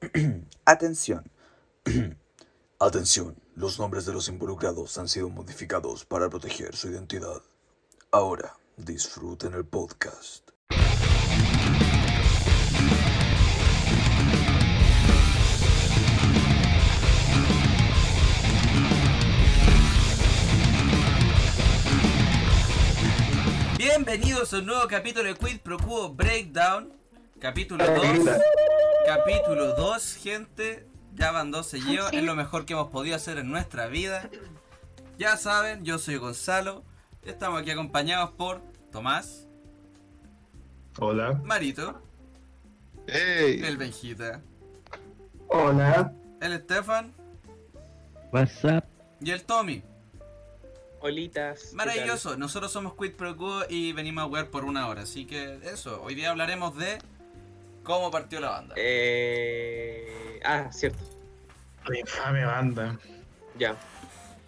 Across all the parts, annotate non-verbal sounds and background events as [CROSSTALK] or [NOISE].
[CLEARS THROAT] Atención. [CLEARS THROAT] Atención, los nombres de los involucrados han sido modificados para proteger su identidad. Ahora, disfruten el podcast. Bienvenidos a un nuevo capítulo de Quid Pro Quo Breakdown. Capítulo 2. Capítulo 2, gente. Ya van dos seguidos. Es lo mejor que hemos podido hacer en nuestra vida. Ya saben, yo soy Gonzalo. Estamos aquí acompañados por Tomás, Hola. Marito, ¡Ey! el Benjita, Hola. el Estefan WhatsApp. y el Tommy. Olitas. ¿qué Maravilloso, nosotros somos Quid Pro Quo y venimos a jugar por una hora. Así que eso, hoy día hablaremos de cómo partió la banda. Eh... Ah, cierto. La infame banda. Ya.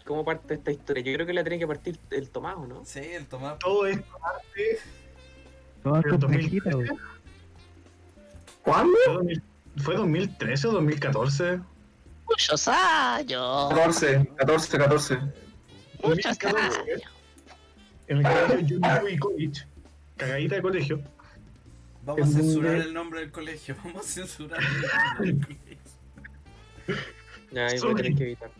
¿Cómo parte esta historia? Yo creo que la tiene que partir el Tomás, ¿o ¿no? Sí, el Tomás. Todo esto parte. 2013. güey. ¿Cuándo? Fue 2000 ¿Fue 2013 o 2014? Muchos años. 14, 14, 14. Muchos 2014, años. En el colegio Junior y College. Cagadita de colegio. [LAUGHS] Vamos a censurar el nombre del colegio. Vamos a censurar el nombre del colegio. Ya, ahí voy a Sorry. tener que evitar.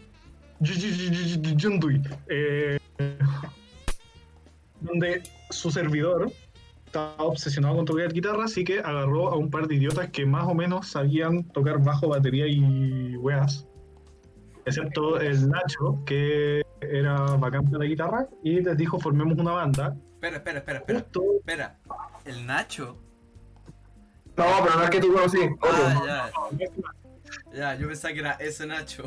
Yundui. Eh, donde su servidor estaba obsesionado con tocar guitarra, así que agarró a un par de idiotas que más o menos sabían tocar bajo, batería y weas. Excepto el Nacho, que era bacán para la guitarra, y les dijo formemos una banda. Espera, espera, espera, espera. Justo Espera. El Nacho. No, pero no es que tú conocí. Ah, ya. Ya, yo pensaba que era ese Nacho.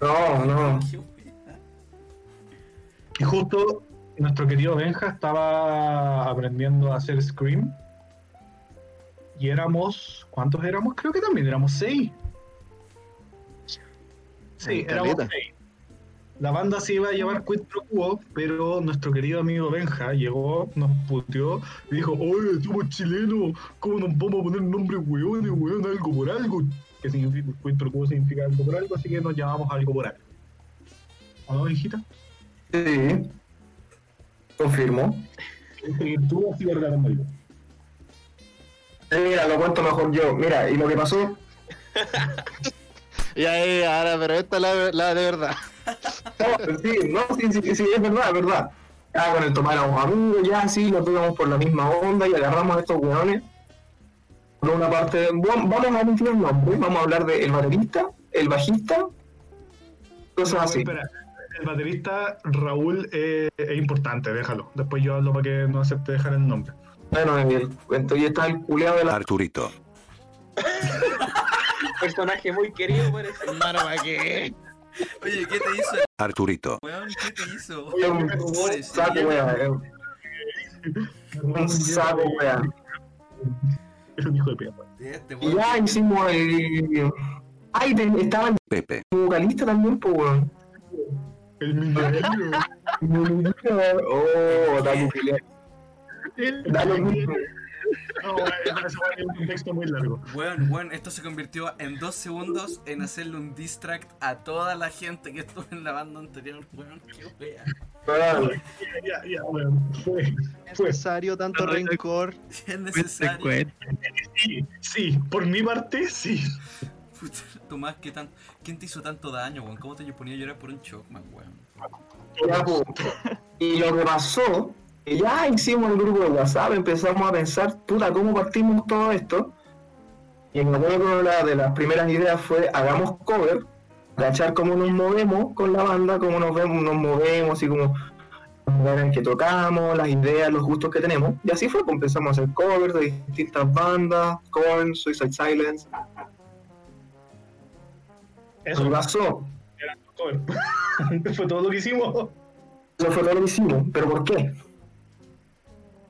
No, no. Y justo nuestro querido Benja estaba aprendiendo a hacer Scream. Y éramos. ¿Cuántos éramos? Creo que también éramos seis. Sí, éramos seis. La banda se iba a llamar Quid Pro Quo, pero nuestro querido amigo Benja llegó, nos puteó y dijo: Oye, somos chilenos, ¿cómo nos vamos a poner nombre weón, weón, algo por algo? Que significa, Quid Pro Quo significa algo por algo, así que nos llamamos algo por algo. ¿O no, hijita? Sí. Confirmo. Este, Tú así verdad mira, lo cuento mejor yo. Mira, y lo que pasó. [LAUGHS] Y ahí, ahora, pero esta es la, la de verdad. No, sí, no, sí, sí, sí, es verdad, es verdad. Ya con el tomar éramos amigos, ya sí, nos tocamos por la misma onda y agarramos a estos weones. Por una parte, bueno, vamos a mentir el nombre, vamos a hablar del baterista, el bajista, cosas así. espera, el baterista Raúl eh, es importante, déjalo. Después yo hablo para que no acepte dejar el nombre. Bueno, entonces está el culeado de la. Arturito. [LAUGHS] Personaje muy querido, parece. Hermano, ¿para qué? Oye, ¿qué te hizo? Arturito. Weón, ¿qué te hizo? [LAUGHS] un Rumores, saco, eh, un saco, wea. Es un hijo de perra. Y weón. ya hicimos el. Ay, estaba el Pepe. vocalista también, pues, weón. El millonario. Oh, dale, culiao. Dale, culiao. No, bueno, eso un muy largo. Weón, weón, esto se convirtió en dos segundos en hacerle un distract a toda la gente que estuvo en la banda anterior, weón. Qué wea. Ya, ya, ya, bueno. Fue, ¿Es necesario tanto rencor? Es necesario. Sí, sí, por mi parte, sí. Puta, Tomás, ¿qué tan... ¿quién te hizo tanto daño, weón? ¿Cómo te ponía a llorar por un Chocman, weón? Ya, po. Y lo que pasó, que ya hicimos el grupo de WhatsApp, empezamos a pensar, puta, ¿cómo partimos todo esto? Y que una de las primeras ideas fue, hagamos cover, cachar cómo nos movemos con la banda, cómo nos vemos, nos movemos y cómo en que tocamos, las ideas, los gustos que tenemos. Y así fue, pues empezamos a hacer covers de distintas bandas, Korn, Suicide Silence. Eso pasó. cover. [LAUGHS] fue todo lo que hicimos. Eso fue todo lo que hicimos. ¿Pero por qué?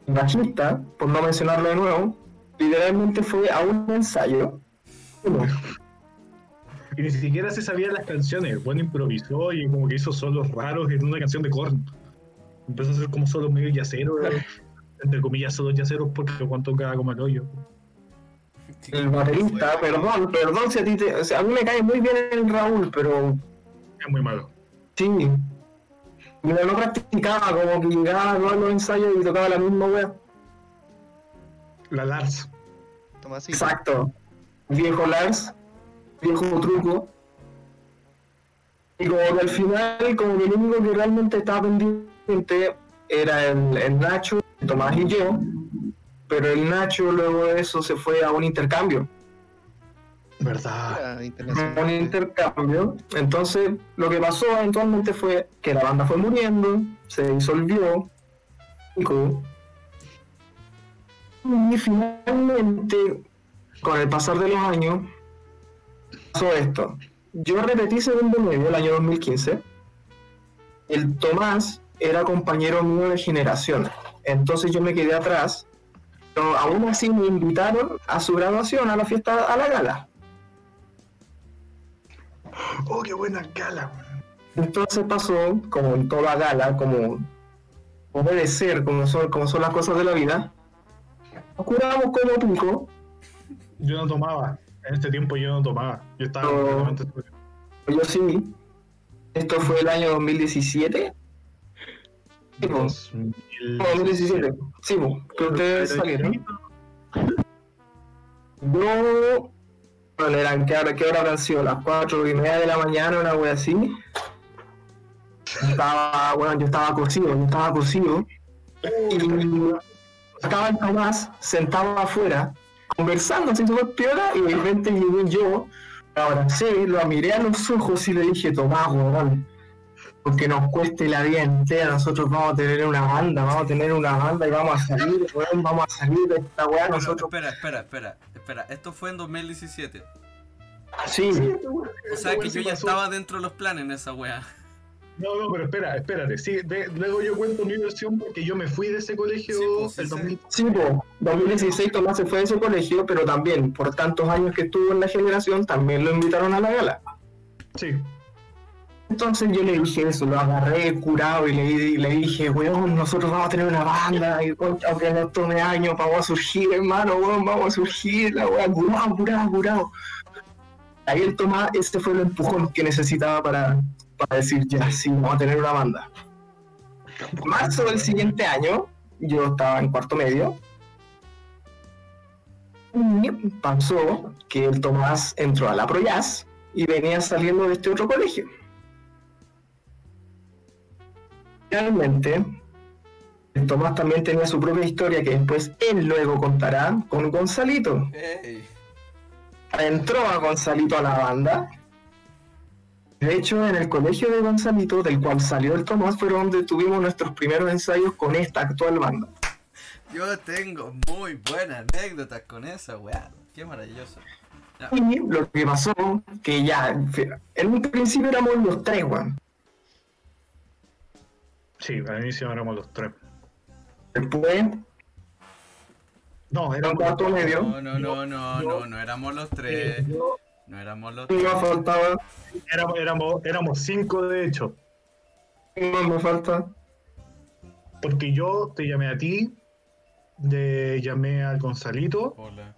Bajista, por no mencionarlo de nuevo, literalmente fue a un ensayo. Uno. Y ni siquiera se sabían las canciones. Bueno, improvisó y como que hizo solos raros en una canción de Korn. Empezó a hacer como solos medio yaceros, [LAUGHS] entre comillas, solos yaceros porque Juan toca como el hoyo. el baterista, perdón, perdón si a ti te, o sea, a mí me cae muy bien el Raúl, pero Es muy malo. sí. Pero no practicaba, como que llegaba a todos los ensayos y tocaba la misma wea. La Lars. Tomasito. Exacto. Viejo Lars, viejo truco. Y como que al final, como que el único que realmente estaba pendiente era el, el Nacho, Tomás y yo. Pero el Nacho luego de eso se fue a un intercambio. ¿Verdad? Un intercambio. Entonces, lo que pasó eventualmente fue que la banda fue muriendo, se disolvió. Y finalmente, con el pasar de los años, pasó esto. Yo repetí segundo medio el año 2015. El Tomás era compañero mío de generación. Entonces yo me quedé atrás. Pero aún así me invitaron a su graduación, a la fiesta, a la gala. Oh, qué buena gala. Entonces pasó, como en toda gala, como, ser, como son, como son las cosas de la vida. Nos curamos como pico. Yo no tomaba. En este tiempo yo no tomaba. Yo estaba No. completamente. Yo sí. Esto fue el año 2017. Sí, po. 2000. No, 2017. Sí, que ustedes salieron. Yo. Eran, ¿qué hora, qué hora habrán sido? Las 4 y media de la mañana, una wea así. Estaba, bueno, yo estaba cocido, yo estaba cocido. Y estaba el Tomás sentado afuera, conversando así súper piola, y de repente llegué yo, lo abracé, lo miré a los ojos y le dije, Tomás, weón, porque nos cueste la vida entera, nosotros vamos a tener una banda, vamos a tener una banda y vamos a salir, weón, vamos a salir de esta weá, nosotros. espera, espera, espera, espera. Esto fue en 2017. Sí, O sea que yo ya estaba dentro de los planes en esa wea. No, no, pero espera, espérate. Sí, de- luego yo cuento mi versión porque yo me fui de ese colegio Sí, pues, sí, el sí. 2000. sí, po, 2016 Tomás se fue de ese colegio, pero también, por tantos años que estuvo en la generación, también lo invitaron a la gala. Sí. Entonces yo le dije eso, lo agarré curado y le, le dije, weón, nosotros vamos a tener una banda, y concha, aunque nos tome años, vamos a surgir, hermano, weón, vamos a surgir, la weón, curado, curado, curado. Ahí el Tomás, ese fue el empujón que necesitaba para, para decir, ya, sí, vamos a tener una banda. En marzo del siguiente año, yo estaba en cuarto medio, y pasó que el Tomás entró a la Proyaz y venía saliendo de este otro colegio. Realmente, el Tomás también tenía su propia historia que después él luego contará con Gonzalito. Entró a Gonzalito a la banda. De hecho, en el colegio de Gonzalito, del cual salió el Tomás, fue donde tuvimos nuestros primeros ensayos con esta actual banda. Yo tengo muy buenas anécdotas con esa wea. Qué maravilloso. Y lo que pasó, que ya, en un principio éramos los tres, weón. Sí, al inicio éramos los tres. Después, No, éramos cuarto medio, No, no, no, no, no, no éramos los tres. No éramos los me tres. faltaba, éramos, éramos, éramos cinco de hecho. no me falta. Porque yo te llamé a ti, de, llamé al Gonzalito. Hola.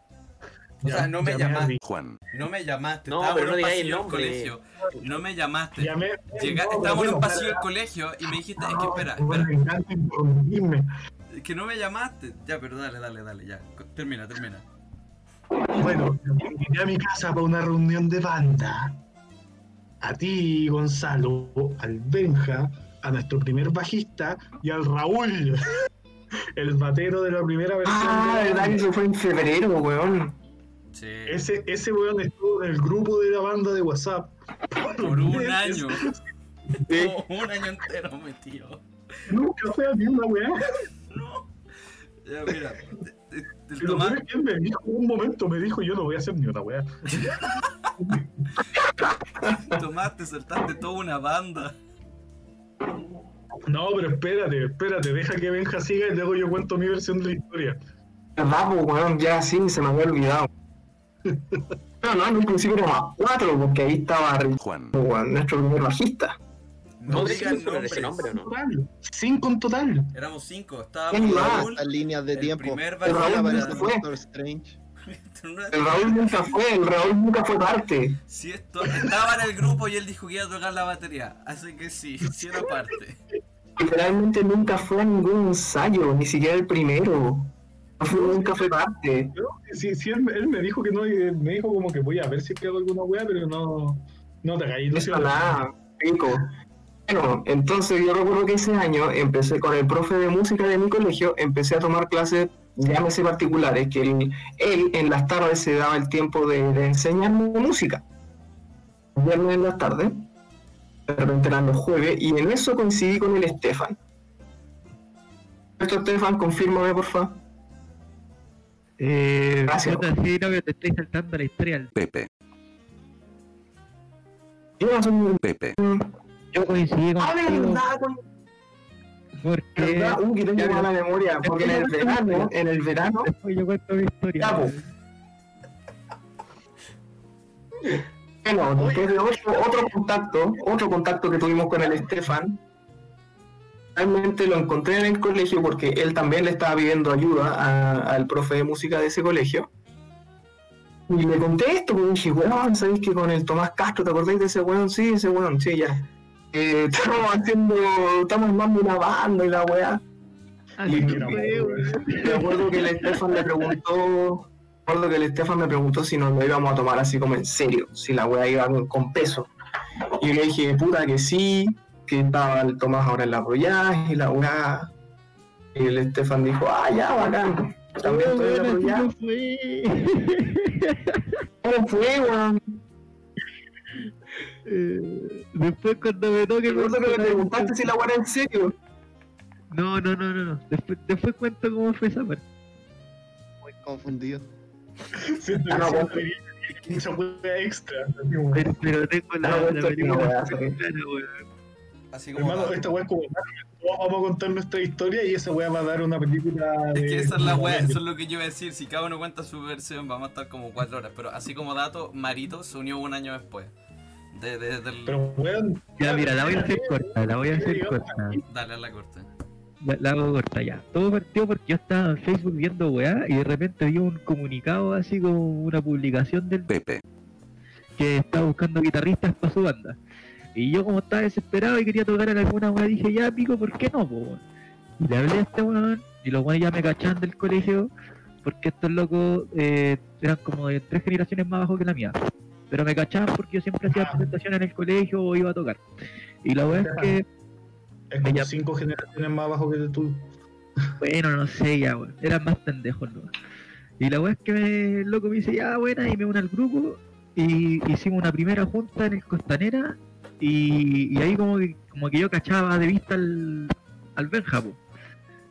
O ya- sea, no me llamaste. Juan, No me llamaste. No, estábamos pero en no un digáis el pasillo del nombre. colegio. No me llamaste. Llamé, Llega- no, pero estábamos en un pasillo del colegio y me dijiste, es que espera, No, espera, Me que no me llamaste. Ya, pero dale, dale, dale, ya. Termina, termina. Bueno, invité a mi casa para una reunión de banda. A ti, Gonzalo, al Benja, a nuestro primer bajista y al Raúl, [LAUGHS] el batero de la primera versión. Ah, de la verdad que banda. eso fue en febrero, weón. Sí. Ese, ese weón estuvo en el grupo de la banda de WhatsApp. Por un [LAUGHS] meses. año. Sí. [LAUGHS] un año entero metido. Nunca fue a mí una weá. No. Ya, mira. de- Del Tomás, me dijo, un momento me dijo, yo no voy a hacer ni una weá. [LAUGHS] Tomás, te saltaste toda una banda. No, pero espérate, espérate, deja que Benja siga y luego yo cuento mi versión de la historia. Verdad, pues, weón, ya sí, se me había olvidado. No, no, en un principio éramos cuatro, porque ahí estaba Juan, weón, nuestro primer bajista. No ¿No digan ese nombres. nombre no? Total, cinco en total. Éramos cinco. ¿Quién Estábamos? Raúl, líneas de el tiempo. primer Pero Raúl se fue. El Raúl nunca fue, el Raúl nunca fue parte. Si esto estaba en el grupo y él dijo que iba a tocar la batería. Así que sí, sí era parte. Literalmente nunca fue a ningún ensayo, ni siquiera el primero. No fue- nunca fue parte. Sí, sí, él, él me dijo que no, me dijo como que voy a ver si hago alguna wea, pero no, no te ilusión. hizo nada, pico. Bueno, entonces yo recuerdo que ese año empecé con el profe de música de mi colegio, empecé a tomar clases, llámese particulares, que él, él en las tardes se daba el tiempo de, de enseñarme música. Viernes en las tardes, de repente eran los jueves, y en eso coincidí con el Estefan. Esto, Estefan, confírmame, por favor. Eh, Gracias. sí, no, que te estoy saltando la historia. del- Pepe, Yo no soy- Pepe, Yo coincidí Ah, contigo verdad, porque verdad, uh, que tengo mala memoria, porque en el verano, en el verano, después yo cuento mi historia. Ya, po. Bueno, después de otro, otro contacto, otro contacto que tuvimos con el Estefan, realmente lo encontré en el colegio porque él también le estaba pidiendo ayuda al profe de música de ese colegio. Y le conté esto, porque dije, weón, ¿sabéis que con el Tomás Castro, ¿te acordáis de ese weón? Sí, ese weón, sí, ya. Eh, [LAUGHS] estamos haciendo, estamos armando una banda y la weá. Y-. Me acuerdo que el Estefan me preguntó, me acuerdo que el Estefan me preguntó si nos lo íbamos a tomar así como en serio, si la weá iba con, con peso. Y yo le dije, puta que sí, que estaba el Tomás ahora en la Proyaz y la weá. Y el Estefan dijo, ah, ya, bacán. También estoy en la. [LAUGHS] ¿Cómo fue, weón? Eh, Después cuando me toque Me acuerdo que me preguntaste si la weá en serio. No, no, no, no, no. Después, después cuento cómo fue esa parte. Muy confundido. Siento Ah, no, que mucha wea extra. Pero, pero tengo la, Ah, la esto es Así como. Hermano, esta wea es como vamos a contar nuestra historia y esa wea va a dar una película Es de. que esa es la de- eso es lo que yo iba a decir. Si cada uno cuenta su versión, vamos a estar como cuatro horas. Pero así como dato, Marito se unió un año después. De, de- del- Pero weón. Ya, mira, la voy a hacer corta, la voy a hacer corta. Dale a la corte. La, la hago corta ya. Todo partió porque yo estaba en Facebook viendo weá y de repente vi un comunicado así como una publicación del Pepe, que estaba buscando guitarristas para su banda. Y yo como estaba desesperado y quería tocar en alguna weá dije, ya pico, ¿por qué no? po? Y le hablé a este weón y los weones ya me cachaban del colegio porque estos locos eh, eran como de tres generaciones más bajo que la mía. Pero me cachaban porque yo siempre hacía Ah. presentaciones en el colegio o iba a tocar. Y la weá es que Es como Ya. cinco generaciones más abajo que tú. Bueno, no sé, ya, weón. Eran más pendejos, ¿no? Y la weá es que me, el loco me dice, ya, buena, y me une al grupo. Y hicimos una primera junta en el Costanera. Y, y ahí como que, como que yo cachaba de vista al, al Benja, po.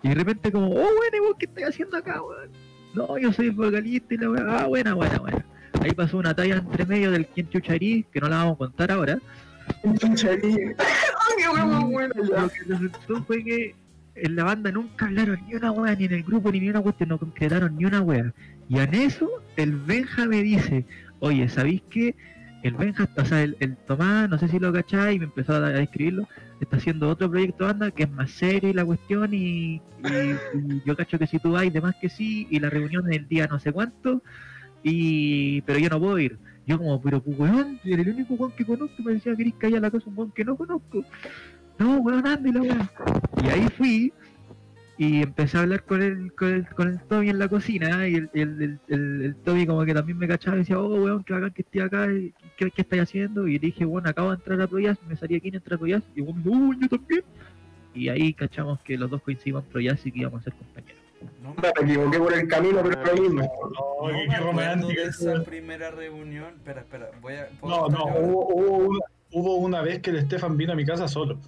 Y de repente como, oh, bueno, ¿y vos qué estás haciendo acá, weón? No, yo soy el vocalista y la weá, ah, buena, buena, buena. Ahí pasó una talla entre medio del quien chucharí, que no la vamos a contar ahora. [LAUGHS] ¡ay, qué ya! Lo que resultó fue que en la banda nunca hablaron ni una wea, ni en el grupo, ni una cuestión, no concretaron ni una wea. Y en eso, el Benja me dice, oye, ¿sabéis qué? El Benja, o sea, el, el Tomás, no sé si lo cacháis, y me empezó a, a escribirlo, está haciendo otro proyecto de banda que es más serio y la cuestión, y, y- y yo cacho que si tú vas, demás que sí, y la reunión es el día no sé cuánto, y pero yo no puedo ir. Yo como, pero pues weón, eres el único weón que conozco, me decía, ¿querés que haya la casa un weón que no conozco? No, weón, ande la weón. Y ahí fui y empecé a hablar con el, con el, con el Tommy en la cocina y el, el, el, el- el Tommy como que también me cachaba y decía, oh weón, qué bacán que estoy acá, ¿qué, qué estáis haciendo? Y le dije, bueno, acabo de entrar a Proyas, me salía aquí en entrar a Proyas y weón me dijo, oh, yo también. Y ahí cachamos que los dos coincidimos en Proyas y que íbamos a ser compañeros. No, Me equivoqué por el camino, pero es lo mismo. No, no me acuerdo de esa- primera reunión. Espera, espera, voy a. ¿puedo No, no, hubo, hubo, una, hubo una vez que el Estefan vino a mi casa solo.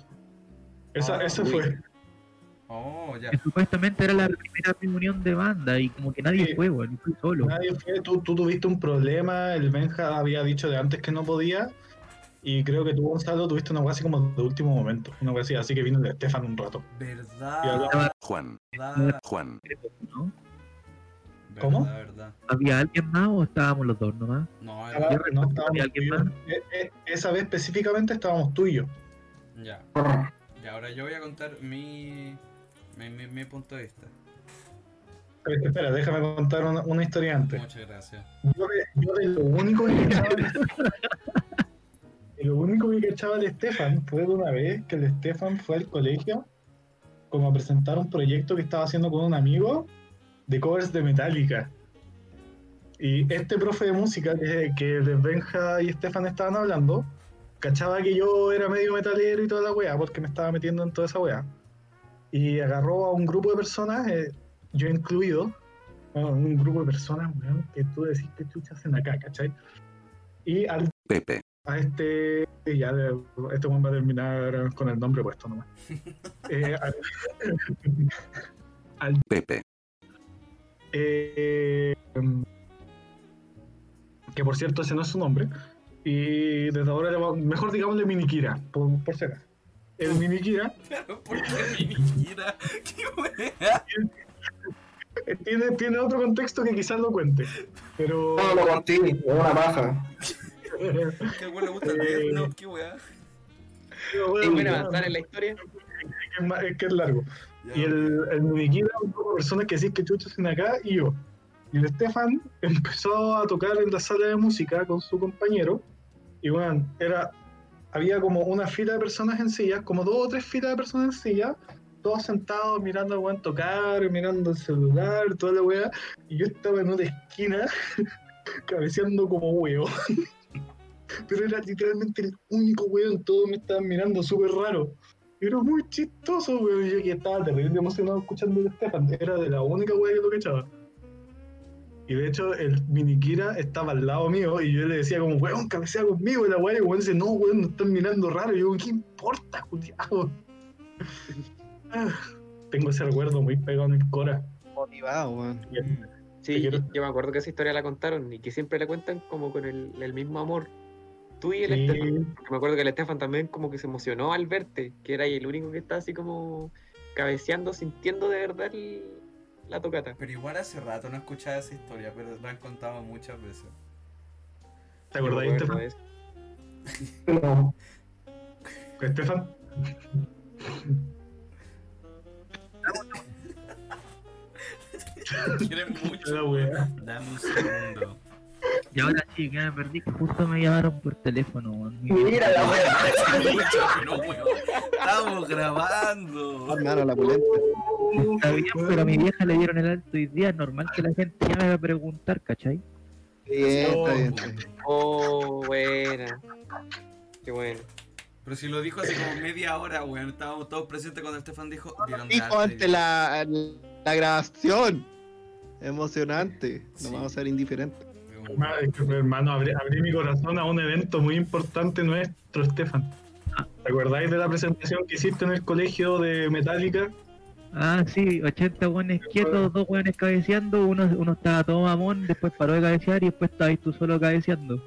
Esa, Ah, esa uy. fue. Oh, ya. Que supuestamente era la primera reunión de banda y como que nadie Sí. fue, y fui solo. Nadie fue, tú, tú tuviste un problema, el Benja había dicho de antes que no podía, y creo que tú, Gonzalo, tuviste una cosa así como de último momento, una cosa así, así que vino el Estefan un rato. Y Verdad, hablaba- Juan, verdad, Juan, ¿no? ¿Cómo? verdad, verdad. ¿Había alguien más o estábamos los dos nomás? No, estaba- era- no, ¿Había estábamos alguien y más? E- e- Esa vez específicamente estábamos tú y yo. ya. Ah, Y ahora yo voy a contar mi, mi, mi, mi punto de vista. espera, espera, déjame contar una, una historia antes. Muchas gracias. Yo de, yo de lo único que cachaba de lo único que cachaba de Stefan fue de una vez que el Stefan fue al colegio como a presentar un proyecto que estaba haciendo con un amigo de covers de Metallica. Y este profe de música que, que el Benja y Stefan estaban hablando, cachaba que yo era medio metalero y toda la weá, porque me estaba metiendo en toda esa weá. Y agarró a un grupo de personas, eh, yo incluido, bueno, un grupo de personas, weón, que tú decís que chuchas hacen acá, ¿cachai? Y al, Pepe, a este, y ya, de- este va a terminar con el nombre puesto nomás. [LAUGHS] Eh, [LAUGHS] al- Pepe, eh, em, que por cierto ese no es su nombre. Y desde ahora mejor digámosle Minikira, por, por ser El Minikira Pero ¿por qué Minikira? [LAUGHS] ¿Qué wea? tiene, tiene otro contexto que quizás lo cuente. Pero No lo conté, es una paja. ¿Que al weón le gusta el Eh, Note? ¿Qué wea? pero ¿Y bueno, avanzar en la historia? es, más- es que es largo. Ya, Y el, el Minikira, un grupo de personas que decís que chuchas en acá, y yo. Y el Stefan empezó a tocar en la sala de música con su compañero. Y bueno, era, había como una fila de personas en sillas, como dos o tres filas de personas en sillas, todos sentados mirando al weón tocar, mirando el celular, toda la weá. Y yo estaba en una esquina, [LAUGHS] cabeceando como huevo. [LAUGHS] Pero era literalmente el único weón, todos me estaban mirando súper raro. Era muy chistoso, weón. Yo que estaba terrible emocionado escuchando a Stefan. Era de la única weá que lo cachaba. Y de hecho, el Minikira estaba al lado mío y yo le decía como, weón, cabecea conmigo. Y la weá, y el weón dice, no, weón, nos están mirando raro. Y yo, ¿qué importa, Juliado? [LAUGHS] Tengo ese recuerdo muy pegado en el Cora. Motivado, weón. Sí, yo, yo me acuerdo que esa historia la contaron y que siempre la cuentan como con el, el mismo amor. Tú y el Sí. Estefan. Porque me acuerdo que el Estefan también como que se emocionó al verte, que era el único que estaba así como cabeceando, sintiendo de verdad el- la tocata. Pero igual hace rato no escuchaba esa historia, pero la han contado muchas veces. ¿Te acordáis, Estefan? [LAUGHS] No. Estefan. [LAUGHS] Quieren mucho. Dame un segundo. Y ahora sí, que me perdí, que justo me llamaron por teléfono, weón. Mira la weón, Estamos grabando. Hermano, la pulenta. Está bien, pero a mi vieja le dieron el alto hoy día, es normal que la gente llame a preguntar, ¿cachai? Bien, está bien, está bien. Oh, buena. Qué bueno. Pero si lo dijo hace como media hora, weón. Estábamos todos presentes cuando Estefan dijo. Dieron de Dijo ante la, la grabación. Emocionante. No Sí. vamos a ser indiferentes. Hermano, abrí, abrí mi corazón a un evento muy importante nuestro, Estefan. ¿Te acordáis de la presentación que hiciste en el colegio de Metallica? Ah, sí, 80 weones quietos, dos weones cabeceando, uno, uno estaba todo mamón, después paró de cabecear y después estabas tú solo cabeceando.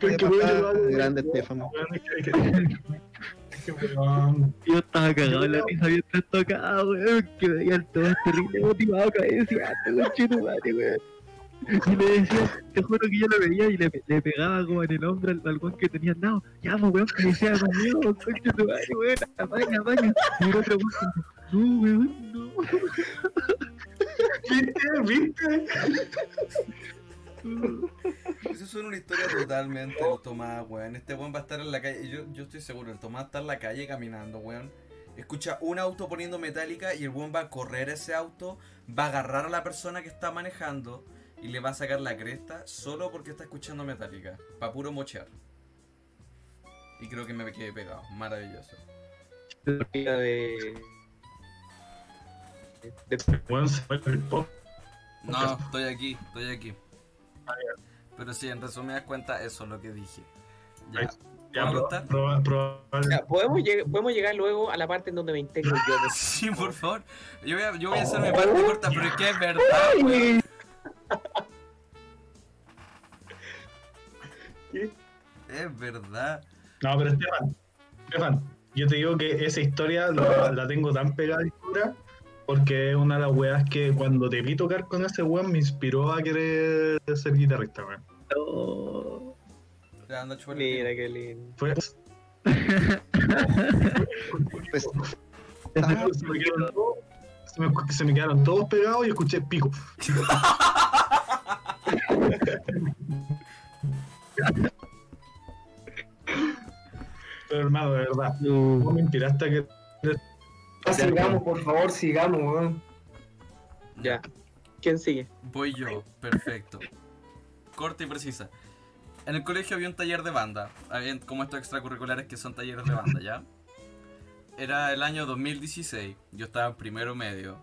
Porque, lo- Grande Estefan. [LAUGHS] weón, Yo estaba cagado en la risa mientras tocaba, weón, que veían todos terrible motivado cabeceando, conchetumare, weón. Y le decía, te juro que yo lo veía y le, le pegaba como en el hombro al, al weón que tenía al lado. Ya, pues weón, que decía conmigo, conchetumare, weón, apaña, apaña. Y el otro weón, no, weón, no. [LAUGHS] ¿Viste? ¿Viste? Eso suena una historia totalmente del Tomás, weón. Este weón va a estar en la calle. Yo, yo estoy seguro, el Tomás está en la calle caminando, weón. Escucha un auto poniendo metálica y el weón va a correr a ese auto, va a agarrar a la persona que está manejando y le va a sacar la cresta solo porque está escuchando metálica. Pa' puro mochear. Y creo que me quedé pegado. Maravilloso. De. de- Weón, se fue el pop. No, estoy aquí, estoy aquí. Pero sí, en resumidas cuentas, eso es lo que dije. Ya. Ya, ¿Puedo pro- contar? proba- probable- Ya, ¿podemos, lleg- podemos llegar luego a la parte en donde me integro yo. [LAUGHS] de- Sí, por favor. Yo voy a, yo voy a hacer mi parte corta, pero es que es verdad, weón. Es verdad. No, pero Estefan, Estefan, yo te digo que esa historia la, la tengo tan pegada y dura porque es una de las weas que cuando te vi tocar con ese weón me inspiró a querer ser guitarrista, weón. El Mira qué lindo. Fue, [LAUGHS] Pues, Se me quedaron todos- se me- se me quedaron todos pegados y escuché pico. [LAUGHS] Pero hermano, de verdad, no me inspiraste a que Ya, sigamos, por favor, sigamos, weón. Ya. ¿Quién sigue? Voy yo, perfecto. Corta y precisa. En el colegio había un taller de banda. Había como estos extracurriculares que son talleres de banda, ¿ya? Era el año 2016. Yo estaba en primero medio.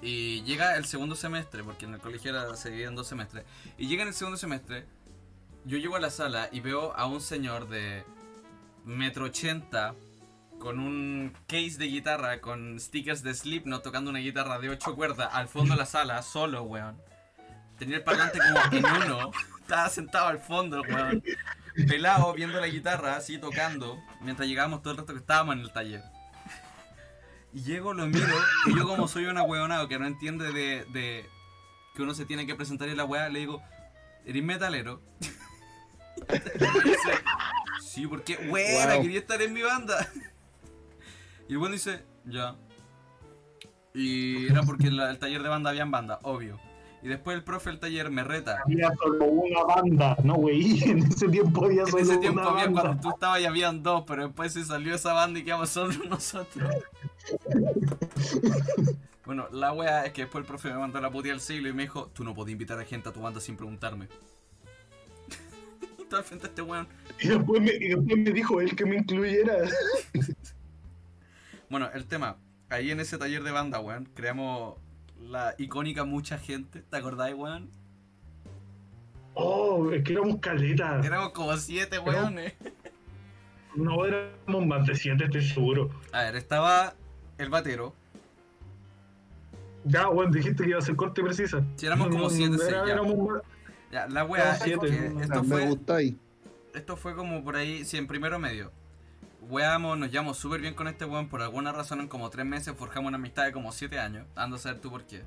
Y llega el segundo semestre, porque en el colegio era, se dividía en dos semestres. Y llega en el segundo semestre. Yo llego a la sala y veo a un señor de metro ochenta con un case de guitarra con stickers de Slipknot tocando una guitarra de 8 cuerdas al fondo de la sala, solo, weón. Tenía el parlante como en uno, estaba sentado al fondo, weón. Pelado, viendo la guitarra, así tocando, mientras llegábamos todo el resto que estábamos en el taller. Y llego, lo miro, y yo como soy una weonado que no entiende de, de que uno se tiene que presentar en la weá, le digo, ¿eres metalero? [LAUGHS] Y dice, sí, porque, weá, Wow. quería estar en mi banda. Y el weón dice, ya. Y era porque en la- el taller de banda habían banda, obvio. Y después el profe del taller me reta. había solo una banda, no güey, [LAUGHS] en ese tiempo había En solo ese tiempo una había, banda. cuando tú estabas y habían dos, pero después se salió esa banda y quedamos solo [LAUGHS] nosotros. [LAUGHS] Bueno, la wea es que después el profe me mandó la putia al siglo y me dijo, tú no podías invitar a gente a tu banda sin preguntarme. y todo al frente de este weón. Y después, me, y después me dijo él que me incluyera. Bueno, el tema, ahí en ese taller de banda, weón, creamos la icónica mucha gente, ¿te acordáis, weón? Oh, es que éramos caletas. Éramos como siete weones. No éramos más de siete, estoy seguro. A ver, estaba el batero, Ya, bueno, dijiste que iba a ser corte y precisa. Sí, éramos como siete, era- ya. éramos más- ya, la es que no, esto me fue, gustáis. esto fue como por ahí, sí, en primero medio. Weamos, nos llevamos súper bien con este weón, por alguna razón en como tres meses forjamos una amistad de como siete años, ando a saber tú por qué.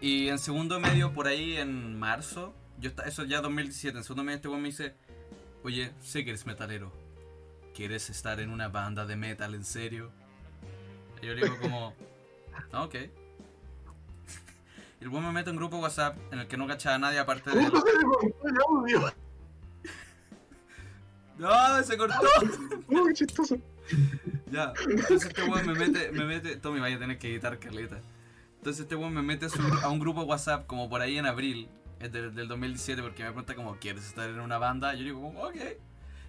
Y en segundo medio, por ahí en marzo, yo esta- eso ya 2017, en segundo medio este weón me dice, oye, sé que eres metalero, ¿quieres estar en una banda de metal en serio? Y yo le digo como, [LAUGHS] "Ah, ok. [LAUGHS] Y el weón me mete en un grupo WhatsApp en el que no cachaba a nadie aparte de él. [LAUGHS] ¡No! ¡Se cortó! [LAUGHS] Oh, qué chistoso. Ya, entonces este weón me mete, me mete, Tommy vaya a tener que editar Carleta. Entonces este weón me mete a, su- a un grupo WhatsApp como por ahí en abril del, del 2017 porque me pregunta como, ¿quieres estar en una banda? Yo digo como, ok.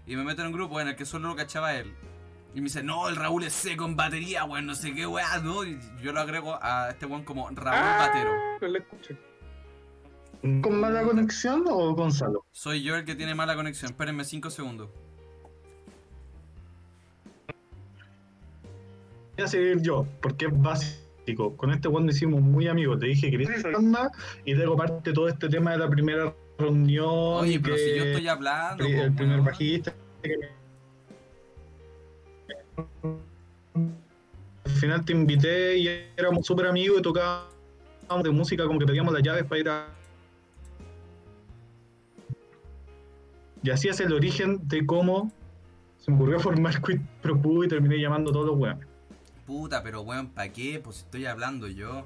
Y me mete en un grupo en el que solo lo cachaba él. Y me dice, no, el Raúl es seco en batería, weón, no sé qué weá, no. Y yo lo agrego a este weón como Raúl Batero. No lo escucho. ¿Con mala conexión o Gonzalo? Soy yo el que tiene mala conexión, espérenme 5 segundos. Voy a seguir yo, porque es básico. Con este nos hicimos muy amigos. Te dije que y luego parte todo este tema de la primera reunión. Oye, pero que si yo estoy hablando. el po, primer bajista. que- Al final te invité y éramos súper amigos y tocábamos de música, como que pedíamos las llaves para ir a. Y así es el origen de cómo se me ocurrió [LAUGHS] formar Quid Pro Quo y terminé llamando a todos los weones. Puta, pero weón, ¿para qué? Pues estoy hablando yo.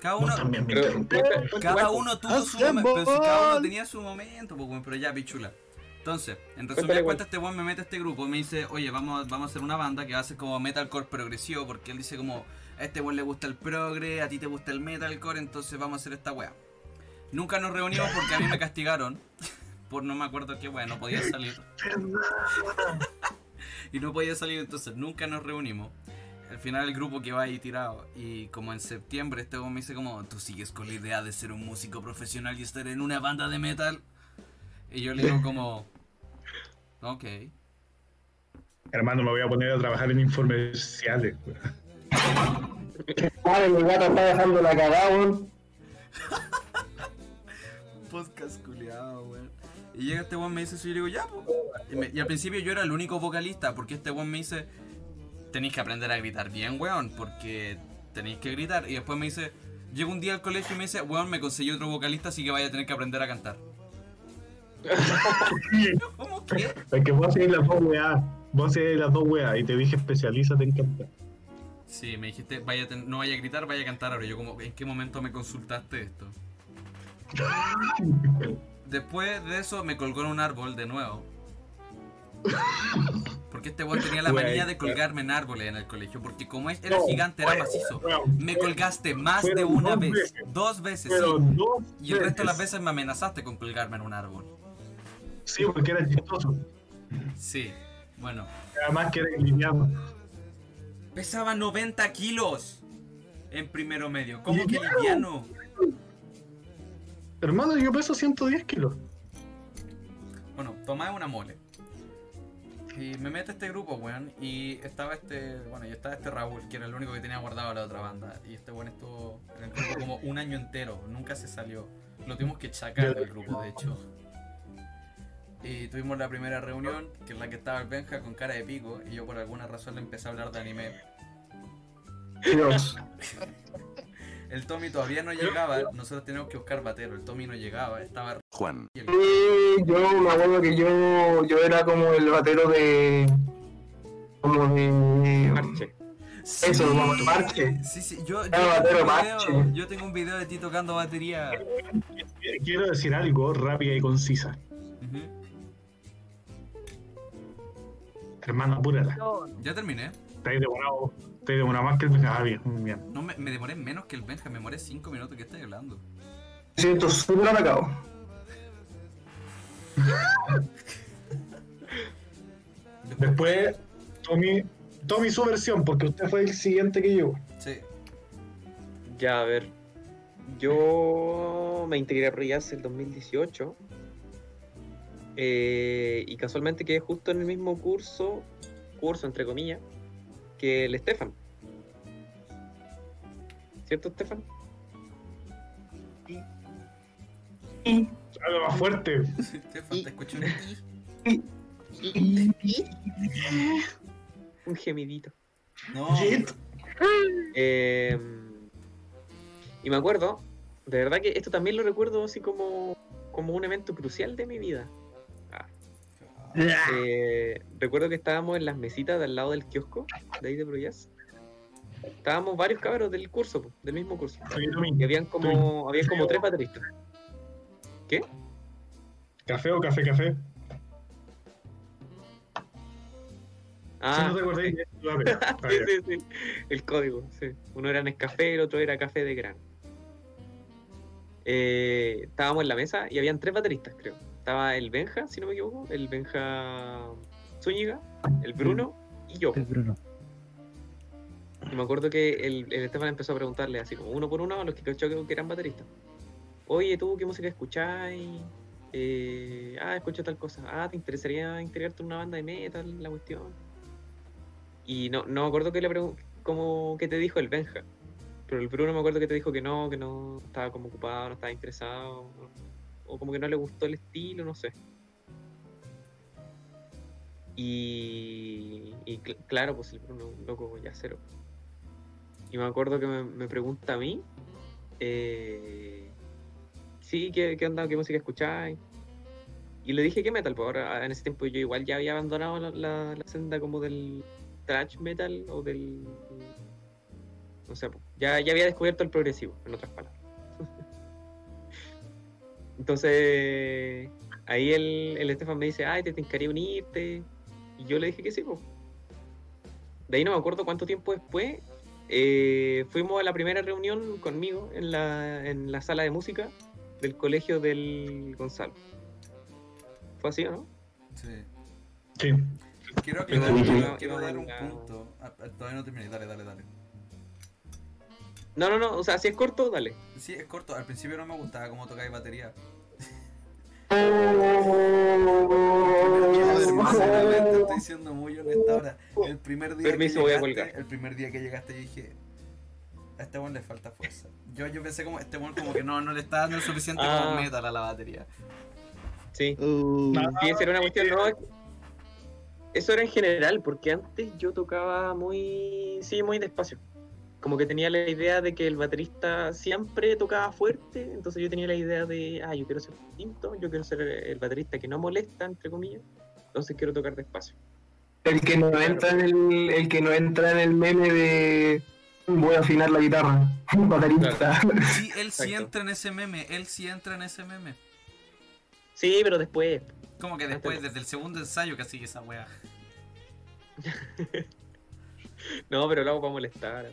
Cada uno, también me Pero, interrumpí. cuenta- cada uno tuvo su momento. Pero si cada uno tenía su momento, pues, pero ya, pichula. Entonces, en de cuentas, este weón me mete a este grupo y me dice, oye, vamos, vamos a hacer una banda que va a ser como metalcore progresivo, porque él dice como, a este weón le gusta el progre, a ti te gusta el metalcore, entonces vamos a hacer esta weá. Nunca nos reunimos porque a mí me castigaron. [LAUGHS] Por no me acuerdo qué weá, no podía salir. [LAUGHS] y no podía salir, entonces nunca nos reunimos. Al final el grupo quedó ahí tirado. Y como en septiembre este me dice como, tú sigues con la idea de ser un músico profesional y estar en una banda de metal. Y yo le digo como, ok. Hermano, me voy a poner a trabajar en informes weón. Vale, mi gato está dejando la cagada, weón. [LAUGHS] Podcast culiado, weón. Y llega este weón me dice eso y yo digo, ya, po. Y, me- y al principio yo era el único vocalista, porque este weón me dice, tenéis que aprender a gritar bien, weón, porque tenéis que gritar. Y después me dice, llega un día al colegio y me dice, weón, me conseguí otro vocalista, así que vaya a tener que aprender a cantar. Yo como, qué? Es que vos hacías las dos weas. Vos hacías las dos weas y te dije especialízate en cantar. Sí, me dijiste, vaya ten- no vaya a gritar, vaya a cantar ahora. Yo como, ¿en qué momento me consultaste esto? [LAUGHS] Después de eso me colgó en un árbol de nuevo. Porque este weón tenía la manía de colgarme en árboles en el colegio. Porque como era No, gigante, era macizo. Me colgaste más de una dos vez. veces. Dos veces, Pero sí. dos Y el resto de las veces me amenazaste con colgarme en un árbol. Sí, porque era chistoso. Sí, bueno. Además que era liviano. Pesaba 90 kilos en primero medio. ¿Cómo que Liviano. Hermano, yo peso 110 kilos. Bueno, Tomás es una mole. Y me mete este grupo, weón. Y estaba este. Bueno, y estaba este Raúl, que era el único que tenía guardado la otra banda. Y este weón estuvo en el grupo como un año entero. Nunca se salió. Lo tuvimos que sacar del grupo, de hecho. Y tuvimos la primera reunión, que es la que estaba el Benja con cara de pico. Y yo por alguna razón le empecé a hablar de anime. Dios. [LAUGHS] El Tommy todavía no llegaba. Nosotros teníamos que buscar batero. El Tommy no llegaba. Estaba. Juan. Sí, yo me acuerdo que yo, yo era como el batero de. como de. Marche. Eso, como el parche. Sí, sí, yo, yo, tengo un batero video, parche. yo tengo un video de ti tocando batería. Quiero decir algo rápida y concisa. Hermano, apúrala. Ya terminé. Te has has demorado más que el Benja. Ah, bien, bien. No, me, me demoré menos que el Benja, me demoré 5 minutos. ¿Qué estás hablando? Me siento súper atacado. Después, Tommy, Tommy su versión, porque usted fue el siguiente que llegó. Sí. Ya, a ver. Yo me integré a Proyas el 2018. eh, y casualmente quedé justo en el mismo curso, curso entre comillas, que el Estefan. ¿Cierto, Estefan? Algo más fuerte. Estefan, te escuché [LAUGHS] un gemidito. No. Eh, y me acuerdo, de verdad que esto también lo recuerdo así como, como un evento crucial de mi vida. [LAUGHS] Eh, recuerdo que estábamos en las mesitas de al lado del kiosco, de ahí de Proyas. Estábamos varios cabros del curso, del mismo curso. Y habían como, habían como tres bateristas. ¿Qué? ¿Café o café, café? Si Ah, no te acordáis, [LAUGHS] sí, sí, sí. El código, sí. Uno era Nescafé, el otro era café de grano. Eh, estábamos en la mesa y habían tres bateristas, creo. Estaba el Benja, si no me equivoco, el Benja Zúñiga, el Bruno y yo. El Bruno. Y me acuerdo que el, el Estefan empezó a preguntarle así como uno por uno a los que cachó que eran bateristas. Oye, ¿tú qué música escucháis? Eh, ah, escucho tal cosa. Ah, ¿te interesaría integrarte en una banda de metal? La cuestión. Y no, no me acuerdo que le como que te dijo el Benja. Pero el Bruno me acuerdo que te dijo que no, que no estaba como ocupado, no estaba interesado. O como que no le gustó el estilo, no sé. Y, y cl- claro, pues el Bruno, loco, ya cero. Y me acuerdo que me, me pregunta a mí, eh, sí, ¿qué, qué onda, qué música escucháis? Y le dije que metal, pues ahora en ese tiempo yo igual ya había abandonado la, la- la senda como del thrash metal o del... No sé, pues, ya, ya había descubierto el progresivo, en otras palabras. Entonces, ahí el, el Estefan me dice, ay, te tincaría unirte. Y yo le dije que sí, pues. De ahí no me acuerdo cuánto tiempo después. eh, fuimos a la primera reunión conmigo en la, en la sala de música del colegio del Gonzalo. ¿Fue así o no? Sí. Sí. Quiero aclarar, Sí. quiero, quiero dar un punto. Ah, ah, todavía no terminé, dale, dale, dale. No, no, no, o sea, si es corto, dale. Sí, es corto. Al principio no me gustaba cómo tocáis batería. [LAUGHS] Sinceramente, estoy siendo muy honesto ahora. El primer día Permiso, que voy a el primer día que llegaste yo dije, a este buen le falta fuerza. Yo, yo pensé como, este buen como que no, no le está dando el suficiente como Ah. metal a la batería. Sí. Uh, era una cuestión, no. es- Eso era en general, porque antes yo tocaba muy. Sí, muy despacio. Como que tenía la idea de que el baterista siempre tocaba fuerte, entonces yo tenía la idea de, ah, yo quiero ser distinto, yo quiero ser el baterista que no molesta, entre comillas. entonces quiero tocar despacio. El que no entra en el, el que no entra en el meme de voy a afinar la guitarra. [LAUGHS] Un baterista. [LAUGHS] Sí, él sí Exacto. entra en ese meme, él sí entra en ese meme. Sí, pero después. Como que después, desde el segundo ensayo que sigue esa wea. [LAUGHS] No, pero lo hago para molestar.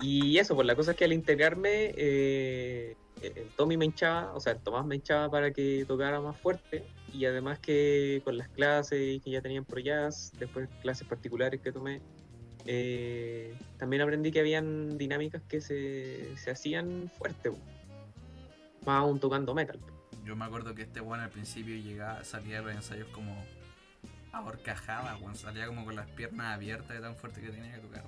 Y eso, pues la cosa es que al integrarme, eh, el Tommy me hinchaba, o sea, el Tomás me hinchaba para que tocara más fuerte. Y además que con las clases que ya tenían pro jazz, después clases particulares que tomé, eh, también aprendí que habían dinámicas que se, se hacían fuerte. po. Más aún tocando metal. Yo me acuerdo que este weón al principio llegaba, salía de los ensayos como ahorcajada, weón. Salía como con las piernas abiertas de tan fuerte que tenía que tocar.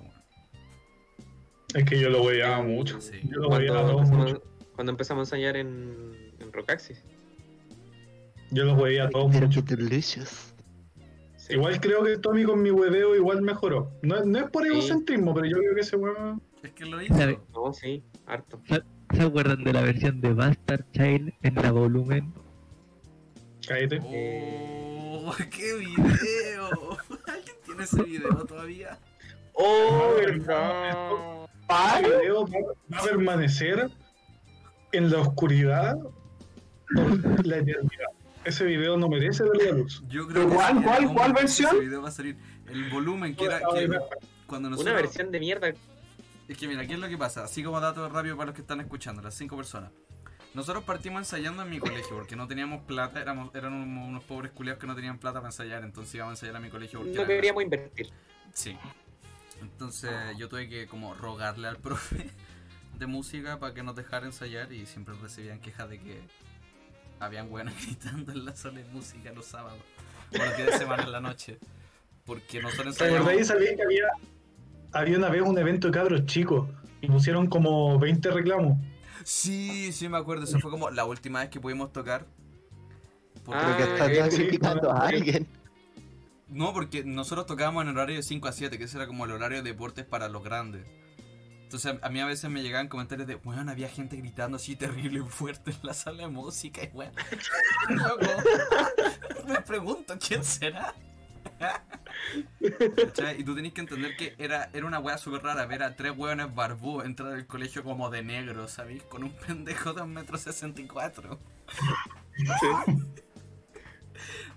Es que yo lo veía mucho. Sí. Yo lo Cuando veía a todos empezamos, mucho. cuando empezamos a ensayar en, en Rockaxis. Yo los veía a todos mucho. delicious. Sí. Igual creo que Tommy con mi hueveo igual mejoró. No, no es por Sí. egocentrismo, pero yo creo que ese huevo. Es que lo hizo. No, sí, harto. ¿Se acuerdan de la versión de Bastard Child en la volumen? Cállate. Oh, [LAUGHS] qué video. [LAUGHS] ¿Alguien tiene ese video todavía? ¡Oh, verdad! Ese video va, a permanecer en la oscuridad por la eternidad. Ese video no merece ver la luz. Yo creo que ¿Cuál, en cuál, cuál versión? Ese video va a salir. El volumen que era. que cuando nosotros, Una versión de mierda. Es que mira, ¿qué es lo que pasa? Así como dato rápido para los que están escuchando, las cinco personas. Nosotros partimos ensayando en mi colegio porque no teníamos plata, éramos, éramos unos pobres culiados que no tenían plata para ensayar, entonces íbamos a ensayar a mi colegio porque No queríamos invertir. Sí. Entonces yo tuve que como rogarle al [LAUGHS] profe de música para que nos dejara ensayar y siempre recibían quejas de que habían buenos [LAUGHS] gritando en la sala de música los sábados o los días de semana en la noche. Porque nosotros ¿Te acordás y ensayábamos... sabía que había, había una vez un evento de cabros chicos y pusieron como 20 reclamos? Sí, sí me acuerdo, eso fue como la última vez que pudimos tocar. Porque- Ah, Creo que está [LAUGHS] clasificando a alguien. No, porque nosotros tocábamos en horario de 5 a 7, que ese era como el horario de deportes para los grandes. Entonces a mí a veces me llegaban comentarios de, weón, había gente gritando así terrible fuerte en la sala de música y weón. [LAUGHS] [LAUGHS] Me pregunto, ¿quién será? [LAUGHS] Y tú tenés que entender que era, era una wea súper rara ver a tres weones barbú entrar al colegio como de negro, ¿sabéis? Con un pendejo de un metro sesenta y cuatro.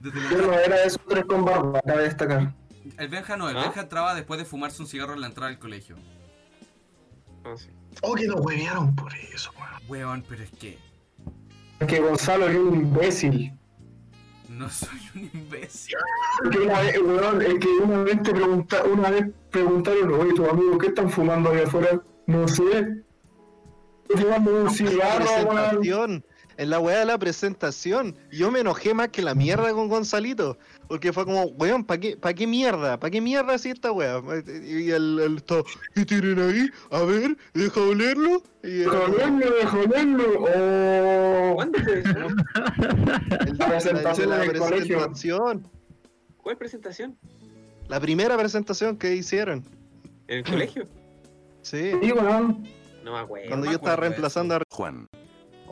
Desde Yo no era de esos tres con barba, cabe destacar. El Benja no, el ¿Ah? Benja entraba después de fumarse un cigarro en la entrada del colegio. Ah, sí. Oh, que nos huevearon por eso, weón. Weón, pero es que Que Gonzalo es un imbécil. no [LAUGHS] soy un imbécil. Que una vez, weón, es que una vez te pregunta, una vez preguntaron, oye, tus amigos, ¿qué están fumando ahí afuera? No sé. Estoy fumando un cigarro, weón. En la weá de la presentación, yo me enojé más que la mierda con Gonzalito. Porque fue como, weón, ¿para qué, pa qué mierda? ¿Para qué mierda así esta weá? Y el, el todo, ¿qué tienen ahí? A ver, deja olerlo. Y el, Joderlo, [LAUGHS] de joderlo. Oh. La presentación la. ¿Cuál presentación? La primera presentación que hicieron. ¿En el colegio? Sí. Sí, weón. No me acuerdo. Cuando yo estaba reemplazando a. Juan,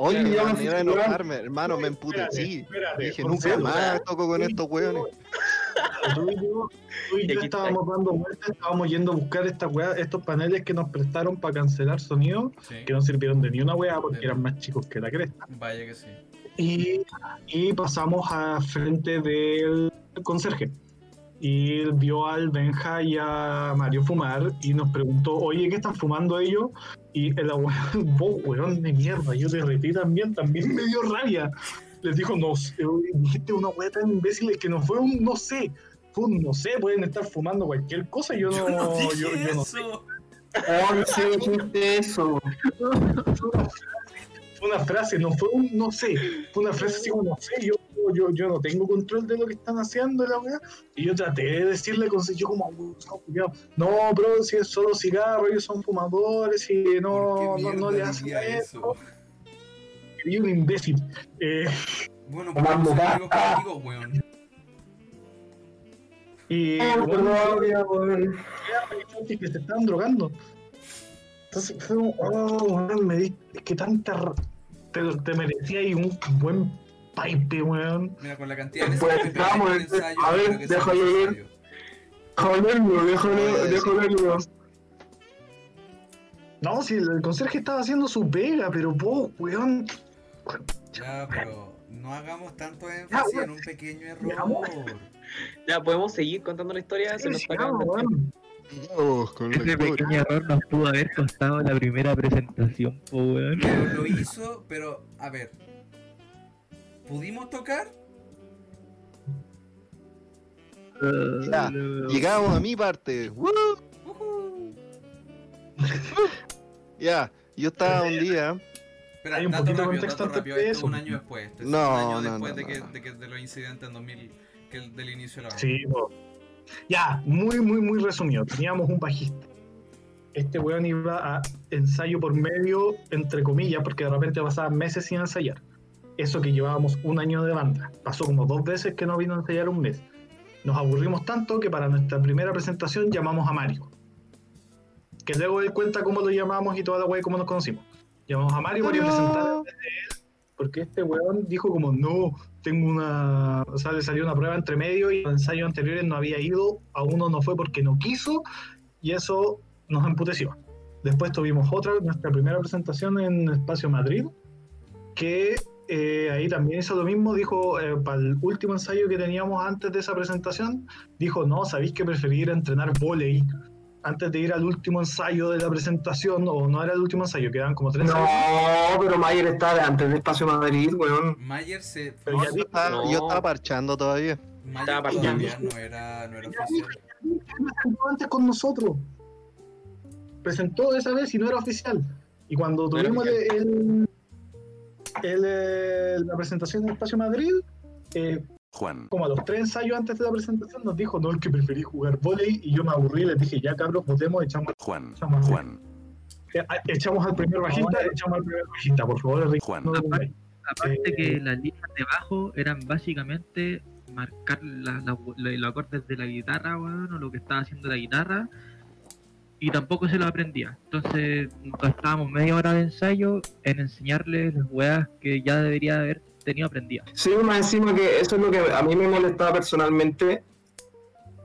Oye, Claro, ya ya me iba a enojarme, hermano, me emputecí. espérate, Dije, nunca más toco con estos weones. [LAUGHS] Tú y yo, tú y Y yo aquí está. estábamos dando vueltas, estábamos yendo a buscar estas weas, estos paneles que nos prestaron para cancelar sonido, Sí. que no sirvieron de ni una wea porque Sí. eran más chicos que la cresta. Vaya que sí. Y, y pasamos a frente del conserje. Y vio al Benja y a Mario fumar y nos preguntó, oye, ¿qué están fumando ellos? Y el abuelo, [LAUGHS] vos, weón de mierda, yo te repito también, también me dio rabia. Les dijo, no sé, dijiste una wea tan imbécil que no fue un no sé, fue un no sé, pueden estar fumando cualquier cosa, yo no, Yo [LAUGHS] no dije yo, yo no sé. Oh, no sé, dijiste eso. [LAUGHS] Fue una frase, no fue un no sé, fue una frase así como no sé, yo, yo, yo no tengo control de lo que están haciendo la weá. Y yo traté de decirle yo como "No, bro, si es solo cigarro, ellos son fumadores y no, ¿Por qué no, no le hacen eso. Y un imbécil. Eh, Bueno, pues amigos contigo, weón. y Oh, bueno, weón. que se estaban drogando. Entonces fue oh, weón, me di, es que tanta. Te, te merecía ahí un buen paipe, weón. Mira, con la cantidad de veces Pues, que vamos, el ensayo, a ver, déjalo ver. Déjalo, déjalo, Pues, déjalo. No, si el, el conserje estaba haciendo su pega, pero vos, weón. Ya, pero no hagamos tanto énfasis en un pequeño error. Ya, podemos seguir contando la historia. Se nos con la Ese pequeño error nos pudo haber costado la primera presentación, po, weón. Pero lo hizo, pero a ver. ¿Pudimos tocar? Ya, Llegamos a mi parte. ¡Woo! Ya, yo estaba un día. Espera, Hay un dato poquito de rápido, contexto dato antes rápido. de Esto un año después. Esto es No, un año no, después no, de, que, no. de, que- de los incidentes en 2000, que el- del inicio de la banda. Sí, po. Ya, muy, muy, muy resumido. Teníamos un bajista. Este weón iba a ensayo por medio, entre comillas, porque de repente pasaban meses sin ensayar. Eso que llevábamos un año de banda. Pasó como dos veces que no vino a ensayar un mes. Nos aburrimos tanto que para nuestra primera presentación llamamos a Mario. Que luego él cuenta cómo lo llamamos y toda la weá y cómo nos conocimos. Llamamos a Mario para que presentara en vez de él, porque este weón dijo como, no, tengo una... O sea, le salió una prueba entre medio y los ensayos anteriores no había ido, a uno no fue porque no quiso, y eso nos emputeció. Después tuvimos otra, nuestra primera presentación en Espacio Madrid, que eh, ahí también hizo lo mismo, dijo, eh, para el último ensayo que teníamos antes de esa presentación, dijo, no, sabéis que preferí ir a entrenar volei antes de ir al último ensayo de la presentación, o no era el último ensayo, quedaban como tres ensayos. No, pero Mayer está antes de Espacio Madrid, weón. Mayer se. Pero ya Yo dijo, estaba, No. yo estaba parchando todavía. Mayer Estaba todavía parchando. no era, no era oficial. presentó antes con nosotros. Presentó esa vez y no era oficial. Y cuando tuvimos el, el- el, eh, la presentación en Espacio Madrid, eh, Juan, como a los tres ensayos antes de la presentación, nos dijo, no, el que preferí jugar volei. Y yo me aburrí y les dije, ya cabros, votemos, echamos, Juan, Juan, Juan, eh, echamos al primer bajista, echamos al primer bajista, por favor. Juan. no. Aparte Eh, que las líneas de bajo eran básicamente marcar la- la- la- los acordes de la guitarra, weón, o lo que estaba haciendo la guitarra, y tampoco se lo aprendía. Entonces gastábamos media hora de ensayo en enseñarles las weas que ya debería haber tenido aprendidas. Sí, más encima que eso es lo que a mí me molestaba personalmente.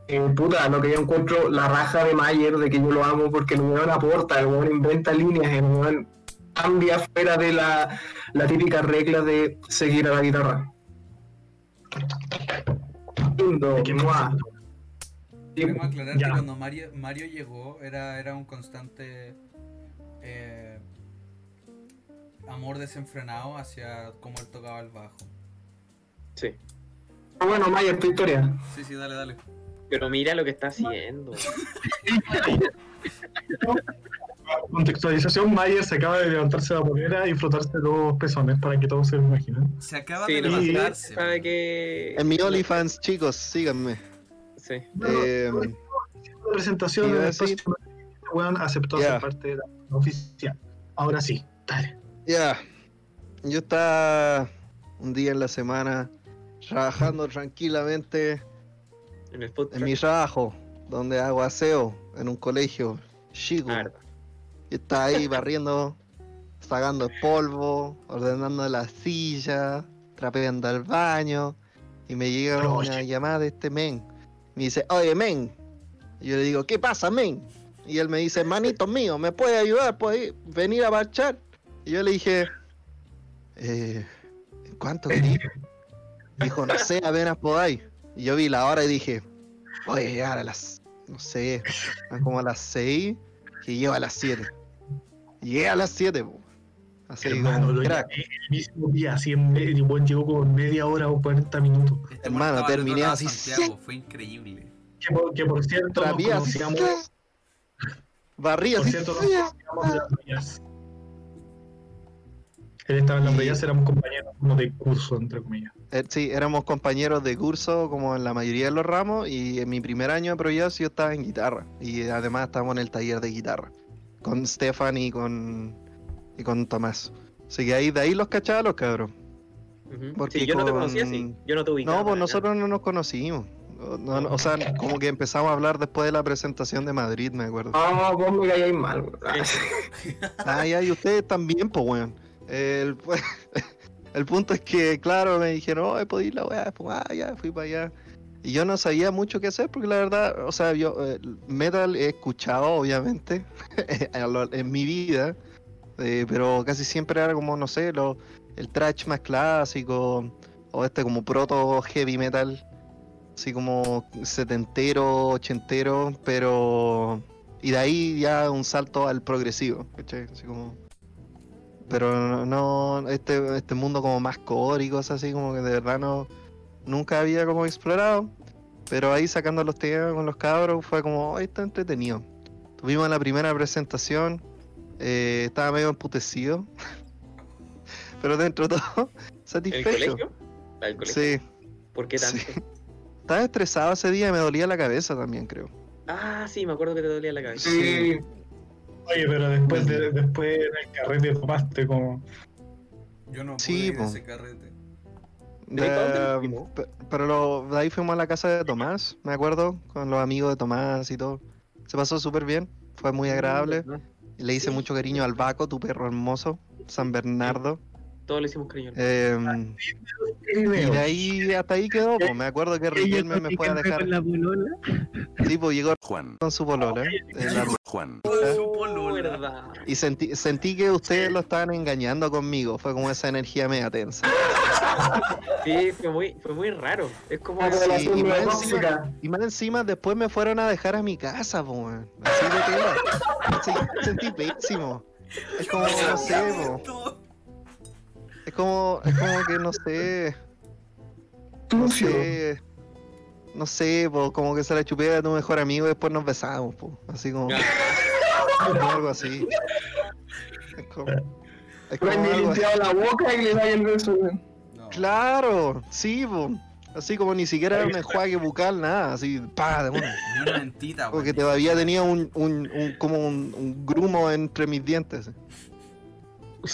Eh, puta, lo que yo encuentro la raja de Mayer, de que yo lo amo porque el weón aporta, el weón inventa líneas, el weón cambia fuera de la, la típica regla de seguir a la guitarra. Lindo, Queremos aclarar Ya. que cuando Mario, Mario llegó era, era un constante eh, amor desenfrenado hacia cómo él tocaba el bajo. Sí. Ah, Bueno, Mayer, tu historia. Sí, sí, dale, dale. Pero mira lo que está haciendo. [LAUGHS] Contextualización, Mayer se acaba de levantarse de la polera y frotarse los pezones para que todos se lo imaginen. Se acaba Sí, de levantarse. sabe que. En mi OnlyFans, chicos, síganme. Sí. Eh, La presentación el decir- este weón aceptó ser parte de la oficial. Ahora sí, dale. Ya, yo estaba un día en la semana trabajando tranquilamente En el food en mi trabajo, donde hago aseo en un colegio chico. Claro. Yo estaba ahí barriendo, [LAUGHS] sacando el polvo, ordenando la silla, trapeando el baño, y me llega Pero, una oye. llamada de este men. Me dice, oye men. Y yo le digo, ¿qué pasa, men? Y él me dice, manito mío, ¿me puede ayudar? ¿Puede venir a marchar? Y yo le dije, eh, ¿cuánto querís? Dijo, no sé, apenas podáis. Y yo vi la hora y dije, voy a llegar a las, no sé, como a las 6 y llego a las 7. Llegué a las 7, po. Hermano, lo crack. el mismo día, así en medio, y weón llegó como media hora o 40 minutos. Este Hermano, terminé así, Santiago, Fue increíble. Que por, que por cierto, nos Trapía así, conocíamos, por cierto, nos conocíamos de las bellas. Él estaba en las bellas, éramos compañeros como de curso, entre comillas. Eh, sí, éramos compañeros de curso como en la mayoría de los ramos y en mi primer año de proyecto yo estaba en guitarra y además estábamos en el taller de guitarra con Stefan y con y con Tomás. Así que ahí de ahí los cachaba los cabros. Porque Sí, yo no te con- conocía así. Yo no te ubicaba. No, pues nosotros no nos conocimos. No, no, o sea, [LAUGHS] como que empezamos a hablar después de la presentación de Madrid, me acuerdo. Ah, vos me caíais mal, weón. Ah, [LAUGHS] ya, y ustedes también, pues, weón. El, [LAUGHS] El punto es que, claro, me dijeron, oh, ¿puedo ir la weá? Pues, ah, ya, fui para allá. Y yo no sabía mucho qué hacer porque la verdad, o sea, yo eh, metal he escuchado, obviamente, en mi vida, eh, pero casi siempre era como, no sé, lo, el trash más clásico, o este como proto heavy metal, así como setentero, ochentero, pero... Y de ahí ya un salto al progresivo, ¿cachai? Así como... Pero no, este, este mundo como más core y cosas así, como que de verdad no, nunca había como explorado. Pero ahí sacando los temas con los cabros fue como, "Ay, está entretenido. Tuvimos la primera presentación, eh, estaba medio emputecido, [LAUGHS] pero dentro de todo, [LAUGHS] ¿En el satisfecho. colegio? ¿La del? Sí, ¿Por qué tanto? sí. Estaba estresado ese día y me dolía la cabeza también, creo. Ah, sí, me acuerdo que te dolía la cabeza. Sí. Oye, pero después, de, después en el carrete tomaste como. Yo no pude Sí, ir a ese carrete. Pe- pero lo- de ahí fuimos a la casa de Tomás, me acuerdo, con los amigos de Tomás y todo. Se pasó súper bien, fue muy agradable. Le hice mucho cariño al Baco, tu perro hermoso, San Bernardo. Todos le hicimos cariño. Em, y de ahí hasta ahí quedó, pues. me acuerdo que Riquelme me fue a dejar. con la polola. Tipo, llegó Juan, con su polola. eh, la- Juan, Su Oh, polola. Verdad. y sentí, sentí que ustedes lo estaban engañando conmigo. Fue como esa energía media tensa. Sí, fue muy, fue muy raro. Es como. Sí, relación y más tóxica. Y más encima, después me fueron a dejar a mi casa, po. Así de tela. Sí, sentí pésimo. Es como, no sé, po. Es como, es como que no sé. No sé. No sé, po, como que se la chupé a tu mejor amigo y después nos besamos, po. Así como. [LAUGHS] como algo así. Es como. Es No como hay ni algo así. limpiado la boca y le da el beso. No. Claro, sí, po. Así como ni siquiera era un enjuague bucal, nada, así, pa, de una. Mentita, Porque todavía tenía un, un, un- como un, un grumo entre mis dientes.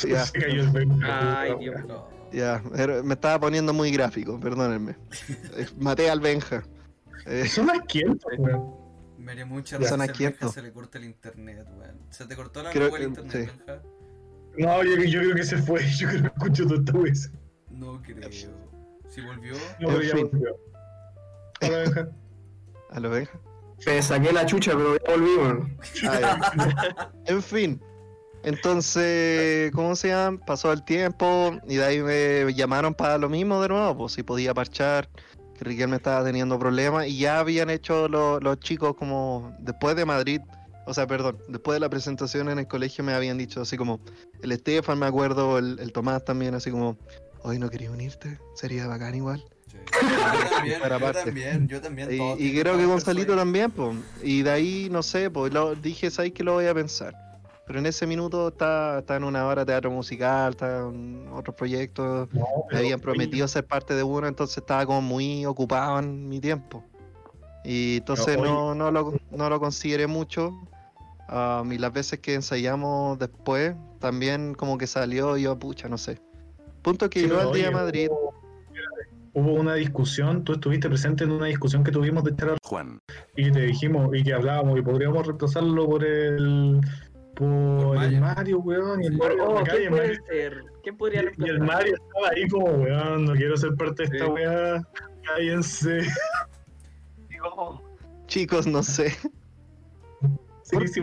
Ya. se cayó el Benja. Ay, Dios. No. Ya, era- me estaba poniendo muy gráfico, perdónenme. [LAUGHS] Eh, Maté al Benja. Eh, Son asquientos, weón. Me haría mucha Benja asquientos. se le corta el internet, weón. ¿Se te cortó la Creo el que- internet, sí. No, yo, yo creo que se fue. [LAUGHS] Yo creo que escucho toda esta vez. No creo. Si volvió, No, pero ya volvió. Hola, [LAUGHS] Benja. a lo Benja. Me saqué la chucha, pero ya volví, weón. Ah. [LAUGHS] En fin. Entonces, ¿cómo se llama? Pasó el tiempo y de ahí me llamaron para lo mismo de nuevo, pues si podía parchar, que Riquelme estaba teniendo problemas y ya habían hecho lo- los chicos como después de Madrid, o sea, perdón, después de la presentación en el colegio me habían dicho así como, el Estefan me acuerdo, el, el Tomás también, así como, hoy no quería unirte, sería bacán igual. Sí. [LAUGHS] Yo también, Para yo parte. también, yo también. Y, creo que Gonzalito también, pues. Y de ahí, no sé, pues lo, dije, ¿sabes que lo voy a pensar? Pero en ese minuto está, está en una hora de teatro musical, está en otros proyectos. No, Me habían prometido ser parte de uno, entonces estaba como muy ocupado en mi tiempo. Y entonces no, no, lo, no lo consideré mucho. Ah, y las veces que ensayamos después, también como que salió y yo, pucha, no sé. Punto que Sí, llegó al día de Madrid. Hubo, hubo una discusión, tú estuviste presente en una discusión que tuvimos de a- Juan, y te dijimos y que hablábamos y podríamos reemplazarlo por el por, Por el Mario. Weón, y el Mario Oh, en la calle, ¿quién puede Mario- ser? ¿Quién podría y el? Mario estaba ahí como, weón, no quiero ser parte de esta Sí. weá, cállense. [LAUGHS] Chicos, no sé. Sí, sí,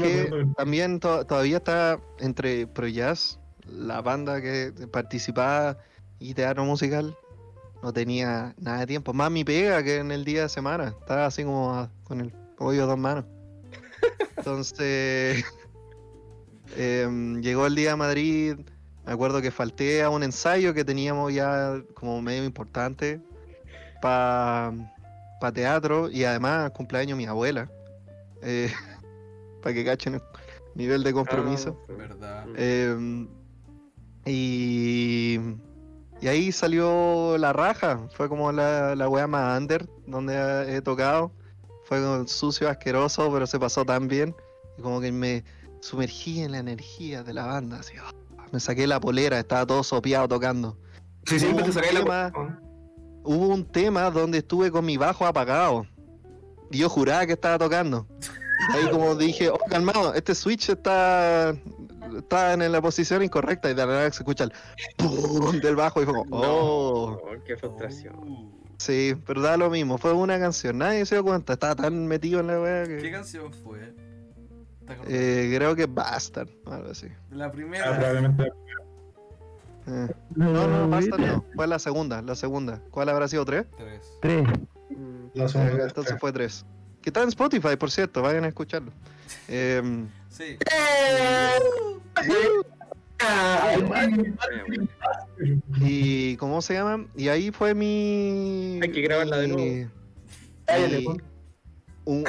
también to- todavía está entre Projazz, la banda que participaba y teatro musical, no tenía nada de tiempo. Más mi pega que en el día de semana. Estaba así como con el pollo a dos manos. [LAUGHS] Entonces, em, llegó el día de Madrid. Me acuerdo que falté a un ensayo que teníamos ya como medio importante para teatro y además cumpleaños de mi abuela. Eh, [LAUGHS] para que cachen el nivel de compromiso. Ah, ¿Verdad? Eh, y, y ahí salió la raja. Fue como la, la wea más under donde he tocado. Fue como sucio, asqueroso, pero se pasó tan bien. Y como que me sumergí en la energía de la banda. Así, ah, me saqué la polera, estaba todo sopeado tocando. Sí, te Hubo saqué un la tema-. Hubo un tema donde estuve con mi bajo apagado. Y yo juraba que estaba tocando. Ahí como dije, oh, calmado, este switch está, está en la posición incorrecta y de la nada se escucha el pum del bajo y fue como, oh. No, qué frustración. Sí, pero da lo mismo, fue una canción, nadie se dio cuenta, estaba tan metido en la wea ¿Qué que... canción fue? Eh, creo que Bastard, algo así. La Ah, primera. probablemente. Eh. No, no, Bastard no, fue la segunda, la segunda. ¿Cuál habrá sido? ¿Tres? Tres. Tres. La Eh, segunda. entonces fue tres. Que está en Spotify, por cierto, vayan a escucharlo. Em, Sí. y ¿cómo se llama? Y ahí fue mi... Hay que grabarla de mi- nuevo. Pon. Un-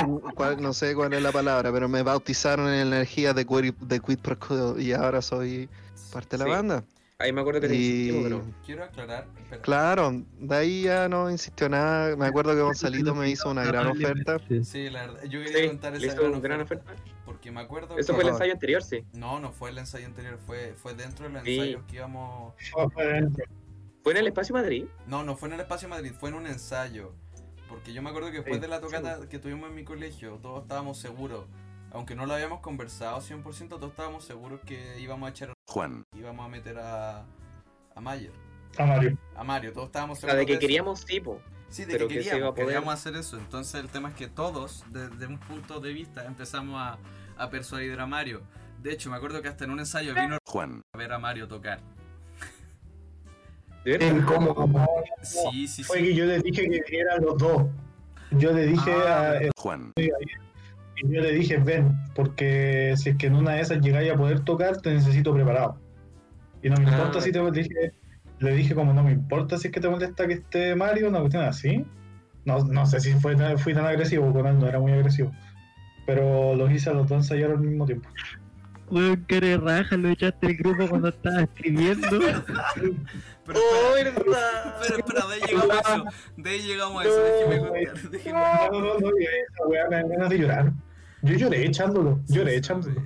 un- un- cuál- no sé cuál es la palabra, pero me bautizaron en la energía de Quid, de Quid Pro Quo y ahora soy parte de la Sí. banda. Ahí me acuerdo que te insistimos, Y pero. Quiero aclarar. espera. claro, de ahí ya no insistió nada. Me acuerdo que Gonzalito me hizo una gran oferta. Sí. La verdad. Yo quería Sí, contar esa hizo gran gran oferta. oferta. Porque me acuerdo. Eso que- fue el ensayo anterior, sí. No, no fue el ensayo anterior, fue, fue dentro de los Sí. ensayos que íbamos. ¿Fue en el Espacio Madrid? No, no fue en el Espacio Madrid, fue en un ensayo. Porque yo me acuerdo que después Sí, de la tocata que tuvimos en mi colegio, todos estábamos seguros. Aunque no lo habíamos conversado 100%, todos estábamos seguros que íbamos a echar. Juan. íbamos a meter a. a Mayer. A Mario. A Mario, todos estábamos O seguros. sea, de que queríamos tipo. Sí, de pero que queríamos, a poder. queríamos hacer eso. Entonces el tema es que todos, desde un punto de vista, empezamos a, a persuadir a Mario. De hecho, me acuerdo que hasta en un ensayo vino Juan. a ver a Mario tocar. ¿De? Incómodo. Sí, sí, Fue sí. que yo le dije que eran los dos. Yo le dije Ah, a, Juan. y yo le dije, ven, porque si es que en una de esas llegáis a poder tocar, te necesito preparado. Y no me Ah. importa si te dije, le dije como no me importa si es que te molesta que esté Mario, una cuestión así. No, no sé si fue tan- fui tan agresivo con él, no era muy agresivo. Pero los hice a los dos ensayar al mismo tiempo. Weón, que eres raja, lo echaste del grupo cuando estaba escribiendo. [LAUGHS] Pero ¡Oh, espera, verdad! pero espera, de ahí llegamos a eso. De ahí llegamos a eso. Déjeme contar. Déjeme No, no, no, no, esa weá me ganas de llorar. Yo lloré echándolo, lloré echándolo.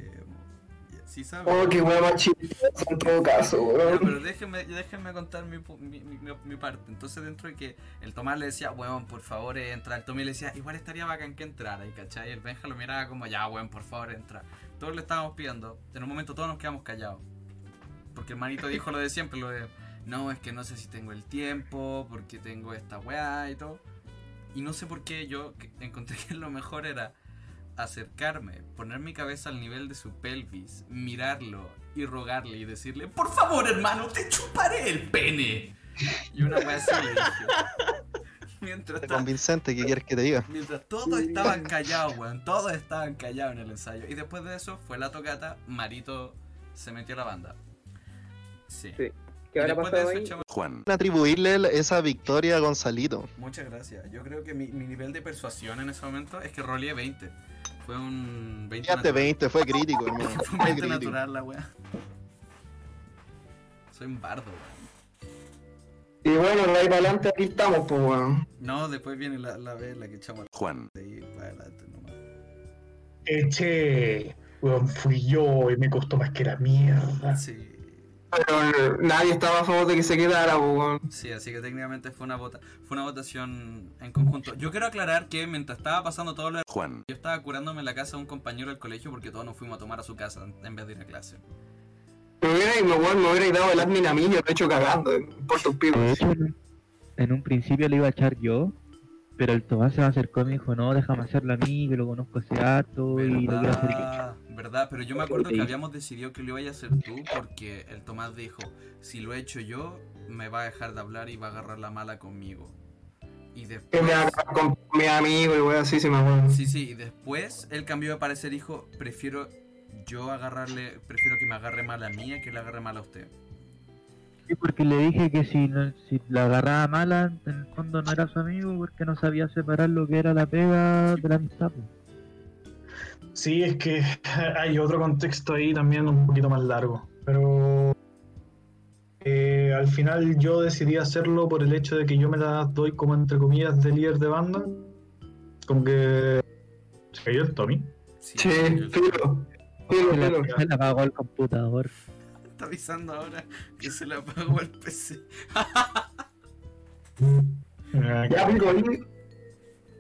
Sí, sabes. Oh, qué hueá más chistosa en todo caso, weón. pero déjenme, déjenme contar mi, mi, mi- mi- parte. Entonces, dentro de que el Tomás le decía, weón, por favor, entra. El Tommy le decía, igual estaría bacán que entrara. Y cachai, el Benja lo miraba como, ya, weón, por favor, entra. Todos le estábamos pidiendo. En un momento todos nos quedamos callados. Porque el manito dijo lo de siempre, lo de, no, es que no sé si tengo el tiempo, porque tengo esta weá y todo. Y no sé por qué yo [LAUGHS] encontré que lo mejor era acercarme, poner mi cabeza al nivel de su pelvis, mirarlo y rogarle y decirle, por favor hermano, te chuparé el pene. Y una wea así le dije. [LAUGHS] Mientras, ta- Convincente, ¿qué quieres que te diga? mientras todos estaban callados, weón, todos estaban callados en el ensayo. Y después de eso fue la tocata, Marito se metió a la banda. Sí. Sí. ¿Qué habrá después de pasado eso ahí? echamos- Juan. Atribuirle esa victoria a Gonzalito. Muchas gracias. Yo creo que mi, mi nivel de persuasión en ese momento es que roleé 20. Fue un 20 Fíjate, natural. 20, fue crítico, [LAUGHS] hermano. Fue un Fue 20 crítico. natural la wea. Soy un bardo, weón. Y bueno, de ahí para adelante aquí estamos, pues, weón. No, después viene la, la vez la que echamos Juan. de ahí para adelante nomás. Eché, weón, fui yo y me costó más que la mierda. Sí. Pero nadie estaba a favor de que se quedara, weón. Sí, así que técnicamente fue una vota, fue una votación en conjunto. Yo quiero aclarar que mientras estaba pasando todo lo de- Juan. yo estaba curándome en la casa de un compañero del colegio porque todos nos fuimos a tomar a su casa en vez de ir a clase. Me hubiera, me, weón, me hubiera dado el admin a mí, yo lo he hecho cagando por tus en- en un principio le iba a echar yo, pero el Tomás se me acercó y me dijo, no, déjame hacerlo a mí, que lo conozco hace harto y lo quiero hacer yo. ¿Verdad? Pero yo me acuerdo que habíamos decidido que lo iba a hacer tú porque el Tomás dijo, si lo he hecho yo, me va a dejar de hablar y va a agarrar la mala conmigo. Y Que después... me haga con mi amigo y weón, así se me acuerdo. Sí, sí, y después él cambió de parecer, dijo, prefiero yo agarrarle, prefiero que me agarre mal a mí a que le agarre mal a usted. Sí, porque le dije que si, no, si la agarraba mala, en el fondo no era su amigo porque no sabía separar lo que era la pega de la amistad. pues. Sí, es que [LAUGHS] hay otro contexto ahí también un poquito más largo. Pero eh, al final yo decidí hacerlo por el hecho de que yo me las doy como entre comillas de líder de banda. Como que... ¿Se cayó el Tommy? Sí, yo- filo. Filo, Se la, la apagó el computador. Está avisando ahora que se le apagó el PC. [LAUGHS] Ya, pico, ahí.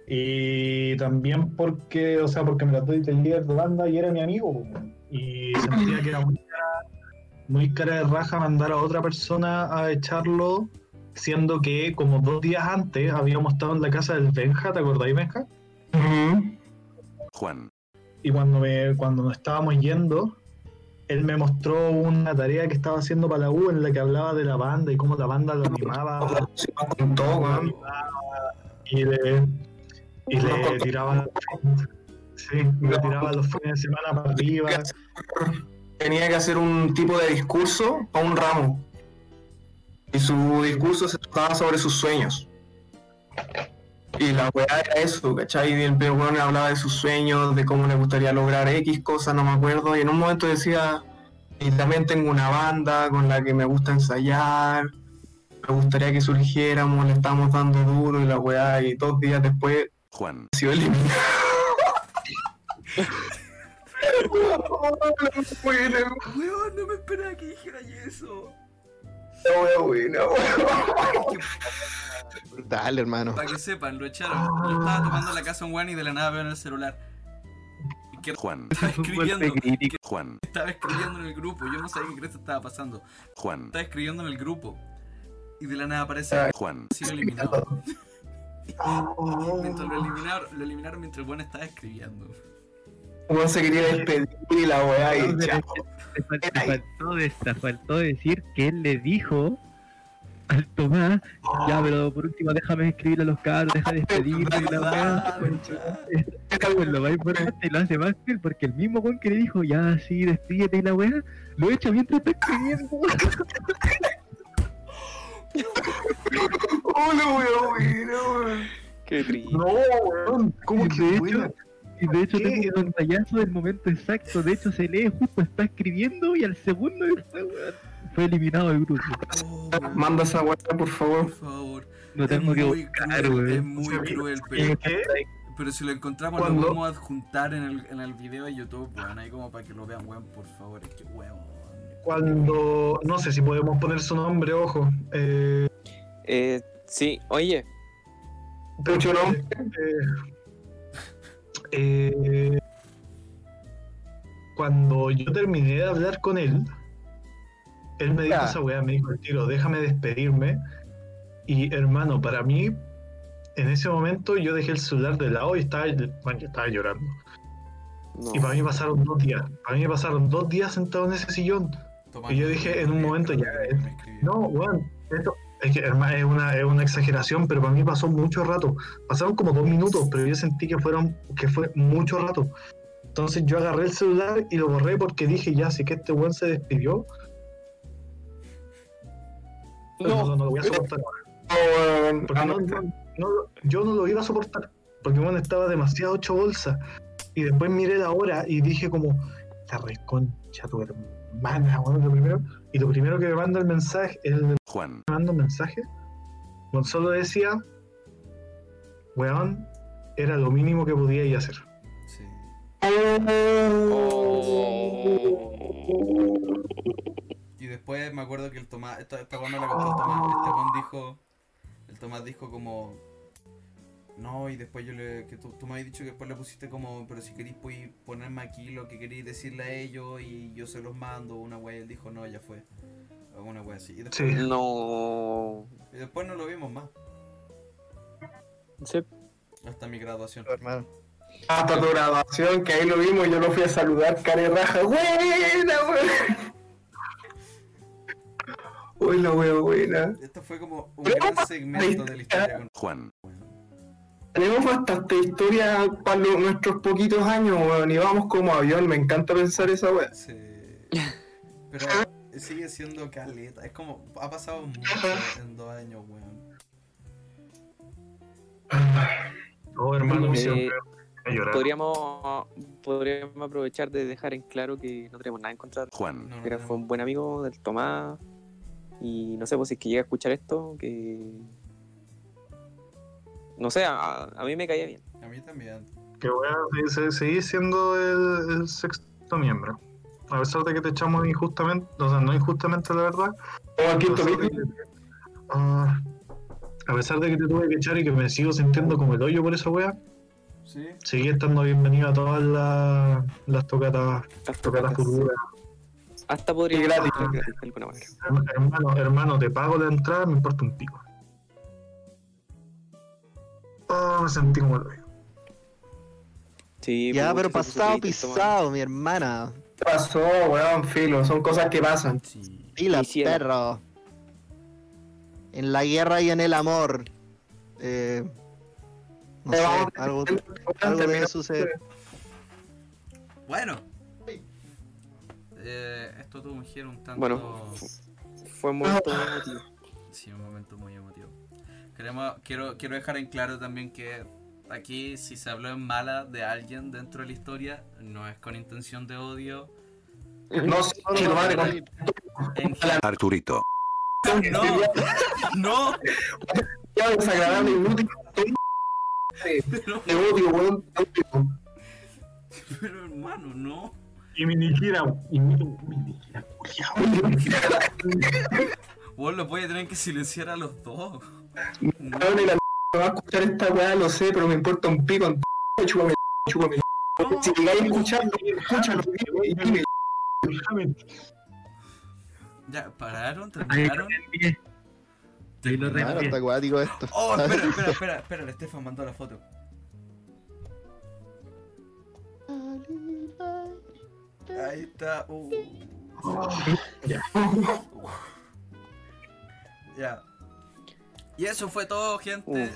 Y también porque, o sea, porque me trató de líder de banda y era mi amigo. Y sentía que era muy cara, muy cara de raja mandar a otra persona a echarlo, siendo que como dos días antes habíamos estado en la casa del Benja, ¿te acordáis, Benja? Juan, Y cuando, me, cuando nos estábamos yendo, él me mostró una tarea que estaba haciendo para la U en la que hablaba de la banda y cómo la banda lo animaba. Sí, weón. y le, y le tiraba sí, le tiraba los fines de semana para arriba Tenía que hacer un tipo de discurso a un ramo. Y su discurso se trataba sobre sus sueños. Y la weá era eso, ¿cachai? Y el weón hablaba de sus sueños, de cómo le gustaría lograr X cosas, no me acuerdo. Y en un momento decía, y también tengo una banda con la que me gusta ensayar, me gustaría que surgiéramos, le estamos dando duro y la weá, y dos días después Juan, sido eliminado. Weón, no me esperaba que dijeras eso. buena, buena, buena. Brutal, hermano. Para que sepan, lo echaron. Yo estaba tomando la casa un weón y de la nada veo en el celular. Que Juan, [LAUGHS] estaba escribiendo. Juan, Estaba escribiendo en el grupo. Yo no sabía qué crees estaba pasando. Juan, Estaba escribiendo en el grupo. Y de la nada aparece. Juan, Ha sido eliminado. Mientras lo eliminaron, lo eliminaron mientras el weón estaba escribiendo. Uno se quería despedir y la weá y faltó, faltó decir que él le dijo al Tomás, ya, pero por último déjame escribir a los cabros, deja de despedirme y la weá. [LAUGHS] Es lo más importante y lo hace porque el mismo weón que le dijo, ya, sí, despídete y la weá, lo echa mientras está escribiendo. [LAUGHS] Hola, buena, weón. Qué triste. no weón ¿cómo Y que de buena? hecho, y de hecho ¿Qué? tengo un pantallazo del momento exacto, de hecho se lee justo, está escribiendo y al segundo después, weón, fue eliminado del grupo. Oh, Manda esa weá, por favor. por favor. Lo tengo es que muy buscar, cruel, es muy cruel, ¿Y pero, qué? pero si lo encontramos ¿Cuándo? lo vamos a adjuntar en el, en el video de YouTube, weón, ahí como para que lo vean, weón, por favor, es que weón. cuando no sé si podemos poner su nombre ojo eh, Eh, sí, oye, Mucho nombre. eh, eh, cuando yo terminé de hablar con él, él me dijo Ya. esa weá, me dijo el tiro, déjame despedirme. Y hermano, para mí, en ese momento yo dejé el celular de lado y estaba, bueno, yo estaba llorando. no. Y para mí pasaron dos días. Para mí pasaron dos días sentado en ese sillón. Y yo dije en un momento, ya. No, weón, esto es que es una, es una exageración, pero para mí pasó mucho rato. Pasaron como dos minutos, pero yo sentí que fueron, que fue mucho rato. Entonces yo agarré el celular y lo borré porque dije, ya, sé que este weón se despidió. No, no, no lo voy a soportar. Porque no, no- yo no lo iba a soportar. Porque bueno, estaba demasiado ocho bolsas. Y después miré la hora y dije como, la reconcha tu hermana, weón, lo primero. Y lo primero que me manda el mensaje, el Juan, me manda un mensaje. Con solo decía, weón, era lo mínimo que podía ir a hacer. Sí. Y después me acuerdo que el Tomás, esta, esta weón no la contó el Tomás, este weón dijo, el Tomás dijo como, no, y después yo le, que tú, tú me habías dicho que después le pusiste como, pero si queréis ponerme aquí lo que queréis decirle a ellos y yo se los mando, una wea, y él dijo, no, ya fue, una wea así. Y después, Sí. No. y después no lo vimos más, Sí. hasta mi graduación. hermano. Hasta tu graduación, que ahí lo vimos y yo lo fui a saludar, cara y raja. ¡Buena, la wea buena. Esto fue como un gran segmento de la historia con Juan, Tenemos bastante historia para lo- nuestros poquitos años, weón, y vamos como avión, me encanta pensar esa wea. Sí. Pero sigue siendo caleta. Es como, ha pasado mucho en dos años, weón. Oh, hermano, Eh. Podríamos, podríamos aprovechar de dejar en claro que no tenemos nada en contra. Juan, No, no, Era, no. fue un buen amigo del Tomás. Y no sé, pues si es que llega a escuchar esto, que. No sé, a, a mí me caía bien. A mí también. Que voy a se- seguir siendo el, el sexto miembro. A pesar de que te echamos injustamente, o sea, no injustamente la verdad. A pesar que- Ah, a pesar de que te tuve que echar y que me sigo sintiendo como el hoyo por esa wea, Sí. seguí estando bienvenido a todas las, las tocatas, Las tocatas futuras. Hasta podría Y gratis. ser gratis de alguna manera. Hermano, hermano, te pago la entrada, me importa un pico. Oh, me sentí como el hoyo. Sí, Ya, pero pasado pisado, mi hermana. ¿Qué pasó, weón? Filo, son cosas que pasan. Sí. Pila, Quisiera. perro. En la guerra y en el amor. Eh, no sé, algo, algo debe suceder. Bueno. Eh, esto tuvo un giro un tanto. Bueno, Fue un momento muy emotivo. Sí, un momento muy emotivo. Queremos, quiero, quiero dejar en claro también que aquí si se habló en mala de alguien dentro de la historia, no es con intención de odio. No sé, chino madre, con- En Arturito. no, [LAUGHS] no, ya desagradable, inútil. Te odio, weón. te odio. pero hermano, no. Y mi niquera, y mi, mi niquera, culiao. Vos los voy a tener que silenciar a los dos. No. Me va a escuchar esta weá, lo sé, pero me importa un pico. en Chúpame, chúpame. Si llegáis escuchando, escúchalo. y dime. Ya, pararon, terminaron. Ahí lo Claro, está acuático esto. Oh, espera, espera, espera, espera, el Estefan mandó la foto. Ahí está. Uh. Ya. Ya. Y eso fue todo, gente.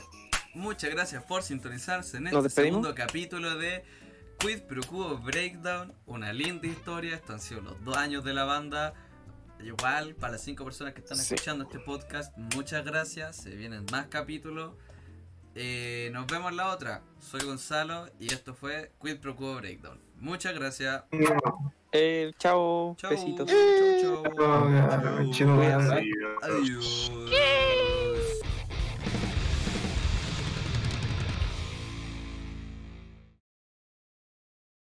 Muchas gracias por sintonizarse en ¿Nos este segundo capítulo de Quid Pro Quo Breakdown. Una linda historia. Estos han sido los dos años de la banda. Igual, para las cinco personas que están Sí. escuchando este podcast, muchas gracias. Se vienen más capítulos. Eh, nos vemos en la otra. Soy Gonzalo y esto fue Quid Pro Quo Breakdown. Muchas gracias. Eh, chao, Chao. besitos. Chau, chau. Ah, chino madre. Adiós.